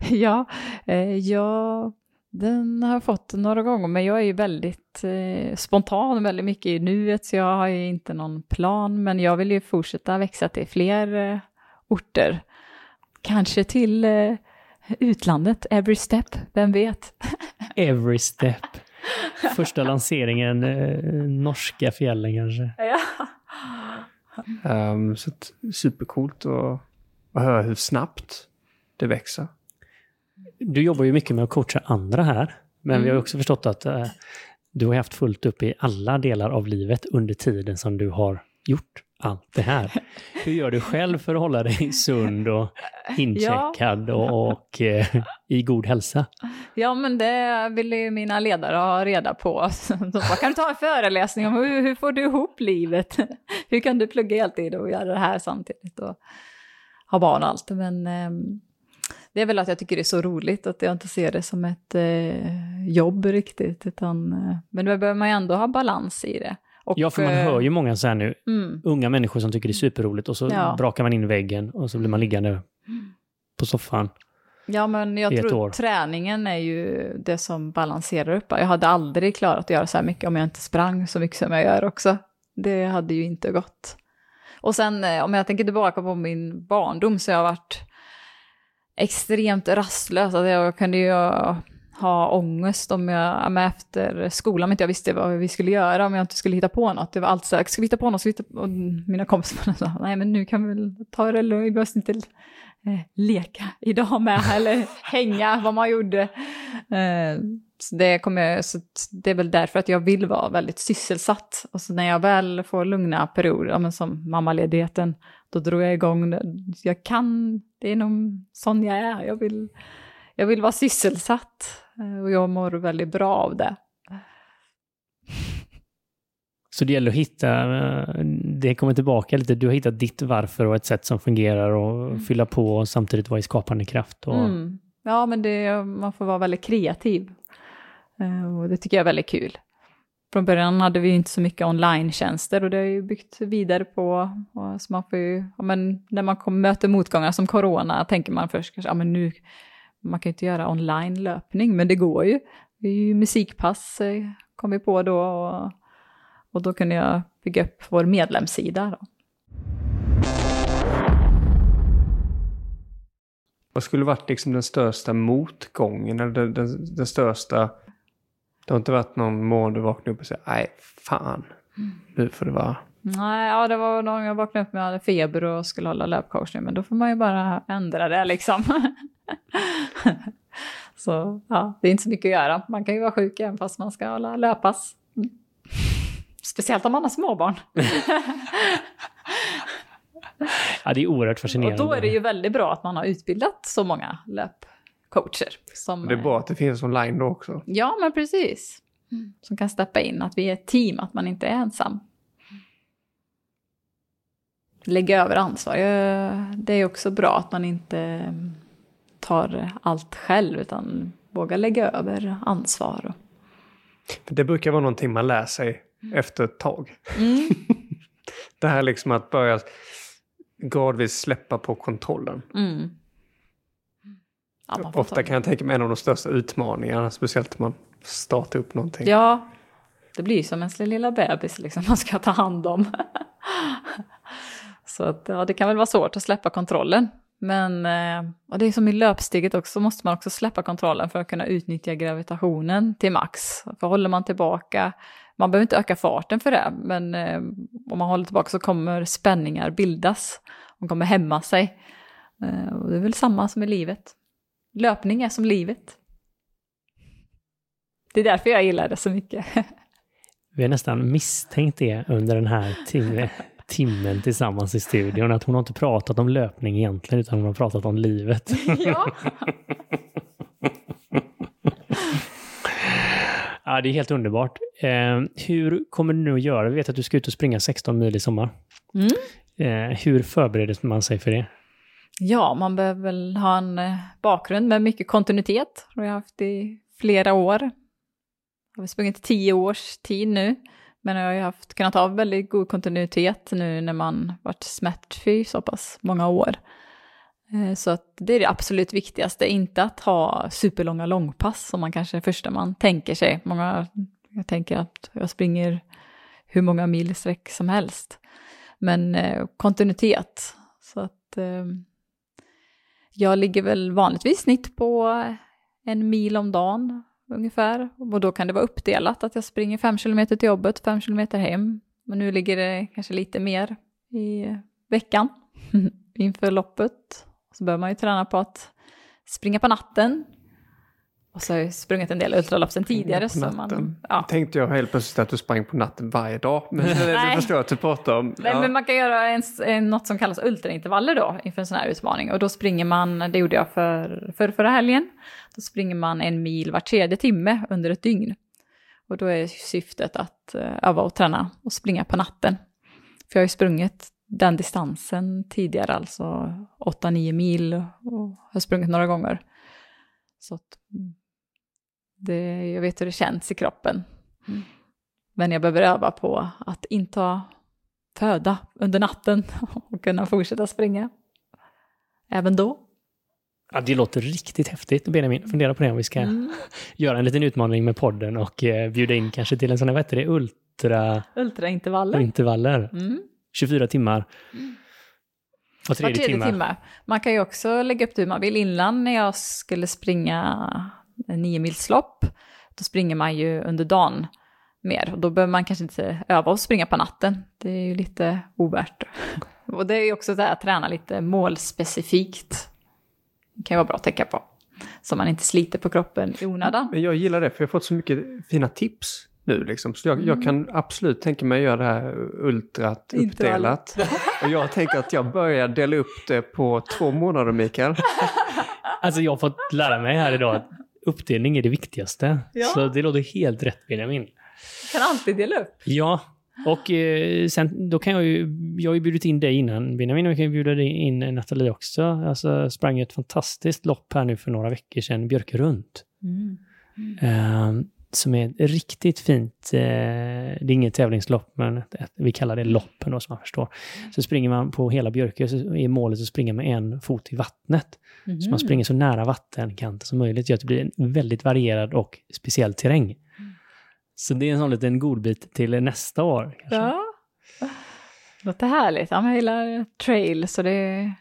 Ja, eh, ja den har jag fått några gånger, men jag är ju väldigt eh, spontan, väldigt mycket i nuet, så jag har ju inte någon plan, men jag vill ju fortsätta växa till fler eh, orter. Kanske till eh, utlandet, every step, vem vet? Every step. Första lanseringen, eh, norska fjällen kanske. Ja. Um, så att, supercoolt att, att höra hur snabbt det växer. Du jobbar ju mycket med att coacha andra här, men Mm. vi har ju också förstått att eh, du har haft fullt upp i alla delar av livet under tiden som du har gjort allt det här. Hur gör du själv för att hålla dig sund och incheckad och, och eh, i god hälsa? Ja, men det vill ju mina ledare ha reda på. Så vad kan du ta en föreläsning om hur, hur får du ihop livet? Hur kan du plugga heltid och göra det här samtidigt och ha barn och allt? Men ehm, det är väl att jag tycker det är så roligt att jag inte ser det som ett eh, jobb riktigt. Utan, eh, men då behöver man ju ändå ha balans i det. Och, Ja, för man eh, hör ju många så här nu, Mm, unga människor som tycker det är superroligt och så Ja. brakar man in i väggen och så blir man liggande på soffan. Ja, men jag tror år. träningen är ju det som balanserar upp. Jag hade aldrig klarat att göra så här mycket om jag inte sprang så mycket som jag gör också. Det hade ju inte gått. Och sen eh, om jag tänker tillbaka på min barndom så har jag varit extremt rastlös. Alltså jag kunde ju ha ångest om jag, men efter skolan om inte jag visste vad vi skulle göra, om jag inte skulle hitta på något. Det var alltid så här, ska vi hitta på något? Ska vi hitta på? Och mina kompisar sa, nej men nu kan vi väl ta det lugnt, vi behöver inte eh, leka idag med, eller hänga vad man gjorde. Eh, så det, kommer, jag- så det är väl därför att jag vill vara väldigt sysselsatt. Och så när jag väl får lugna perioder, ja, men som mammaledigheten, då drog jag igång. Jag kan, det är nog sån jag är. Jag vill, jag vill vara sysselsatt eh, och jag mår väldigt bra av det. Så det gäller att hitta, eh, det kommer tillbaka lite, du har hittat ditt varför och ett sätt som fungerar och fylla på och samtidigt vara i skapande kraft. Och, Mm. Ja, men det, man får vara väldigt kreativ. Eh, Och det tycker jag är väldigt kul. Från början hade vi inte så mycket online-tjänster och det har ju byggt vidare på. Och så man får ju, ja, men när man kom, möter motgångar som corona tänker man först kanske, ja men nu, man kan ju inte göra online-löpning, men det går ju. Det är ju musikpass eh, kom vi på då och, och då kunde jag bygga upp vår medlemssida. Då. Vad skulle varit liksom den största motgången? Eller den, den, den största... Det har inte varit någon morgon du vaknade upp och sa nej, fan. Nu får det vara... Nej, ja, det var någon jag vaknade upp med, jag hade feber och skulle hålla löpcoachning, men då får man ju bara ändra det liksom. så ja, det är inte så mycket att göra. Man kan ju vara sjuk även fast man ska hålla löppass. Mm. Speciellt om man har småbarn. Ja, det är oerhört och fascinerande. då är det ju väldigt bra att man har utbildat så många löpcoacher. Som, Det är bra att det finns online då också. Ja, men precis. Som kan steppa in, att vi är ett team, att man inte är ensam. Lägga över ansvar, det är också bra att man inte tar allt själv, utan vågar lägga över ansvar. det brukar vara någonting man lär sig efter ett tag. Mm. Det här liksom att börja gradvis släppa på kontrollen. Mm. Ja, Ofta ta- kan jag tänka mig en av de största utmaningarna, speciellt när man startar upp någonting. Ja, det blir som ens lilla bebis liksom man ska ta hand om. så att, ja, det kan väl vara svårt att släppa kontrollen. Men eh, och det är som i löpsteget också, måste man också släppa kontrollen för att kunna utnyttja gravitationen till max. För håller man tillbaka, man behöver inte öka farten för det, men eh, om man håller tillbaka så kommer spänningar bildas. De kommer hämma sig. Eh, och det är väl samma som i livet. Löpning är som livet. Det är därför jag gillar det så mycket. Vi har nästan misstänkt det under den här timmen timmen tillsammans i studion, att hon har inte pratat om löpning egentligen, utan hon har pratat om livet. ja. Ja, det är helt underbart. Eh, hur kommer du nu att göra? Vi vet att du ska ut och springa 16 mil i sommar. Mm. Eh, hur förbereder man sig för det? ja, man behöver väl ha en eh, bakgrund med mycket kontinuitet. Det har jag haft i flera år. Jag har sprungit tio års tid nu. Men jag har ju haft, kunnat ha väldigt god kontinuitet nu när man varit smärtfri så pass många år. Eh, så att det är det absolut viktigaste, inte att ha superlånga långpass som man kanske är första man tänker sig. Många, jag tänker att jag springer hur många mil sträck som helst. Men eh, kontinuitet. Så att eh, Jag ligger väl vanligtvis snitt på en mil om dagen ungefär. Och då kan det vara uppdelat att jag springer fem kilometer till jobbet, fem kilometer hem. Men nu ligger det kanske lite mer i veckan inför loppet. Så bör man ju träna på att springa på natten. Och så har jag sprungit en del ultralopp sen tidigare. på Så natten. man, ja. Tänkte jag helt plötsligt att du sprang på natten varje dag. Men det förstår jag att du pratar om. Nej, Ja. men man kan göra en, en, något som kallas ultraintervaller då inför en sån här utmaning. Och då springer man, det gjorde jag för, för förra helgen, då springer man en mil var tredje timme under ett dygn. Och då är syftet att eh, öva och träna och springa på natten. För jag har ju sprungit den distansen tidigare, alltså 8-9 mil och har sprungit några gånger. Så att mm, det, jag vet hur det känns i kroppen. Men jag behöver öva på att inta föda under natten och kunna fortsätta springa. Även då. Ja, det låter riktigt häftigt, Benjamin. Fundera på det om vi ska Mm. göra en liten utmaning med podden och eh, bjuda in kanske till en sån här, vad heter det, ultraintervaller. Ultraintervaller. Mm. 24 timmar. Var Var tredje, tredje timme. timme. Man kan ju också lägga upp det hur man vill. Innan när jag skulle springa nio milslopp, då springer man ju under dagen mer. Och då behöver man kanske inte öva och springa på natten. Det är ju lite ovärt. Och det är ju också det här att träna lite målspecifikt. Det kan ju vara bra att tänka på. Så man inte sliter på kroppen i onödan. Men jag gillar det för jag har fått så mycket fina tips nu liksom. Så jag, jag kan absolut tänka mig att göra det här ultrat uppdelat. Och jag tänker att jag börjar dela upp det på två månader Mikael. Alltså jag har fått lära mig här idag att uppdelning är det viktigaste. Ja. Så det låter helt rätt Benjamin. kan alltid dela upp. Ja, och eh, sen då kan jag ju, jag har ju bjudit in dig innan Benjamin och jag kan ju bjuda in Nathalie också. Alltså sprang ett fantastiskt lopp här nu för några veckor sedan, Björke runt. Eh, som är ett riktigt fint, eh, det är inget tävlingslopp men vi kallar det loppen då som man förstår. Så springer man på hela Björke så är målet att springa med en fot i vattnet. Mm. Så man springer så nära vattenkanten som möjligt. gör att det blir en väldigt varierad och speciell terräng. Så det är en sån liten godbit till nästa år. Kanske. Ja. Låter härligt. Ja, men jag gillar trail så det är...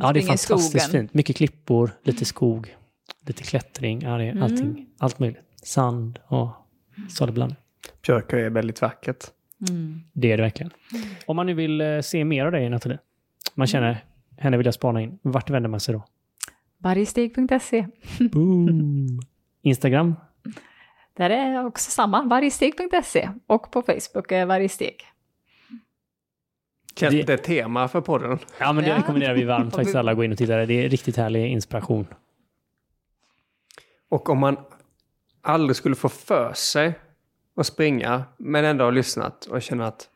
Ja, det är fantastiskt skogen. fint. Mycket klippor, lite skog, lite klättring, ja, det är Mm. allting, allt möjligt. Sand och sadelblandning. Björkö är väldigt vackert. Mm. Det är det verkligen. Om man nu vill eh, se mer av dig, Nathalie, man känner henne vill jag spana in, vart vänder man sig då? Varjesteg.se. Boom. Instagram? Där är också samma, varjesteg.se. Och på Facebook är varjesteg. Känns Det- det ett tema för podden? Ja, men det Ja. rekommenderar vi varmt faktiskt alla att gå in och titta. där. Det är riktigt härlig inspiration. Och om man aldrig skulle få för sig att springa men ändå har lyssnat och känner att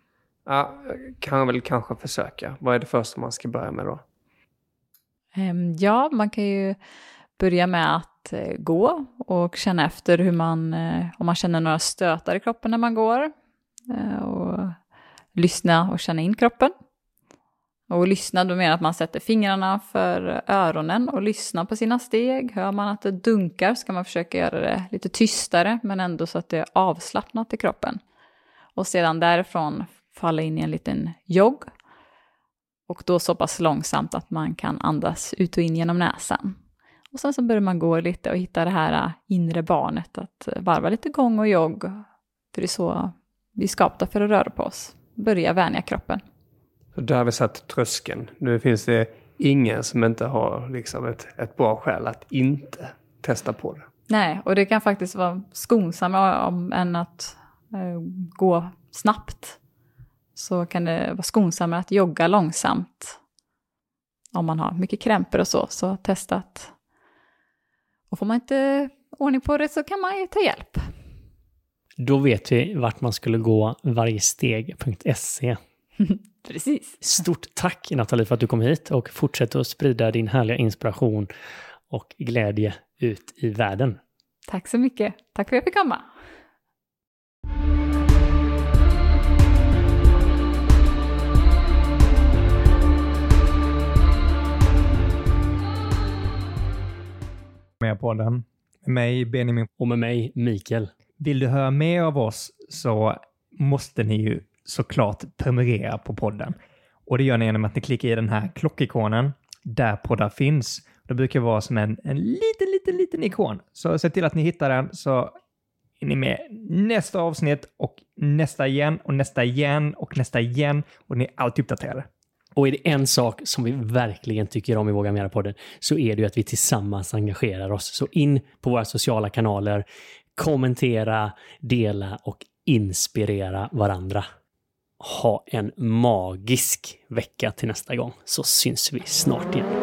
ja, kan jag väl kanske försöka. Vad är det första man ska börja med då? Ehm, ja, man kan ju börja med att eh, gå och känna efter hur man, eh, om man känner några stötar i kroppen när man går. Eh, och lyssna och känna in kroppen. Och lyssna, då menar jag att man sätter fingrarna för öronen och lyssnar på sina steg. Hör man att det dunkar ska man försöka göra det lite tystare men ändå så att det är avslappnat i kroppen. Och sedan därifrån falla in i en liten jogg. Och då så pass långsamt att man kan andas ut och in genom näsan. Och sen så börjar man gå lite och hitta det här äh, inre barnet, att varva lite gång och jogg. För det är så vi är skapta för att röra på oss. Börja vänja kroppen. Så där har vi satt tröskeln. Nu finns det ingen som inte har liksom ett, ett bra skäl att inte testa på det. Nej, och det kan faktiskt vara skonsammare om, än att eh, gå snabbt. Så kan det vara skonsammare att jogga långsamt. Om man har mycket krämpor och så, så testa att... Och får man inte ordning på det så kan man ju ta hjälp. Då vet vi vart man skulle gå varjesteg.se. Precis. Stort tack Nathalie för att du kom hit och fortsätter att sprida din härliga inspiration och glädje ut i världen. Tack så mycket. Tack för att jag fick komma. Med podden. Med mig, Benjamin. Och med mig, Mikael. Vill du höra mer av oss så måste ni ju såklart prenumerera på podden. Och det gör ni genom att ni klickar i den här klockikonen där poddar finns Det brukar vara som en, en liten, liten, liten ikon. Så se till att ni hittar den så är ni med nästa avsnitt och nästa igen och nästa igen och nästa igen och ni är alltid uppdaterade. Och är det en sak som vi verkligen tycker om i Våga Mera-podden så är det ju att vi tillsammans engagerar oss. Så in på våra sociala kanaler, kommentera, dela och inspirera varandra. Ha en magisk vecka till nästa gång så syns vi snart igen.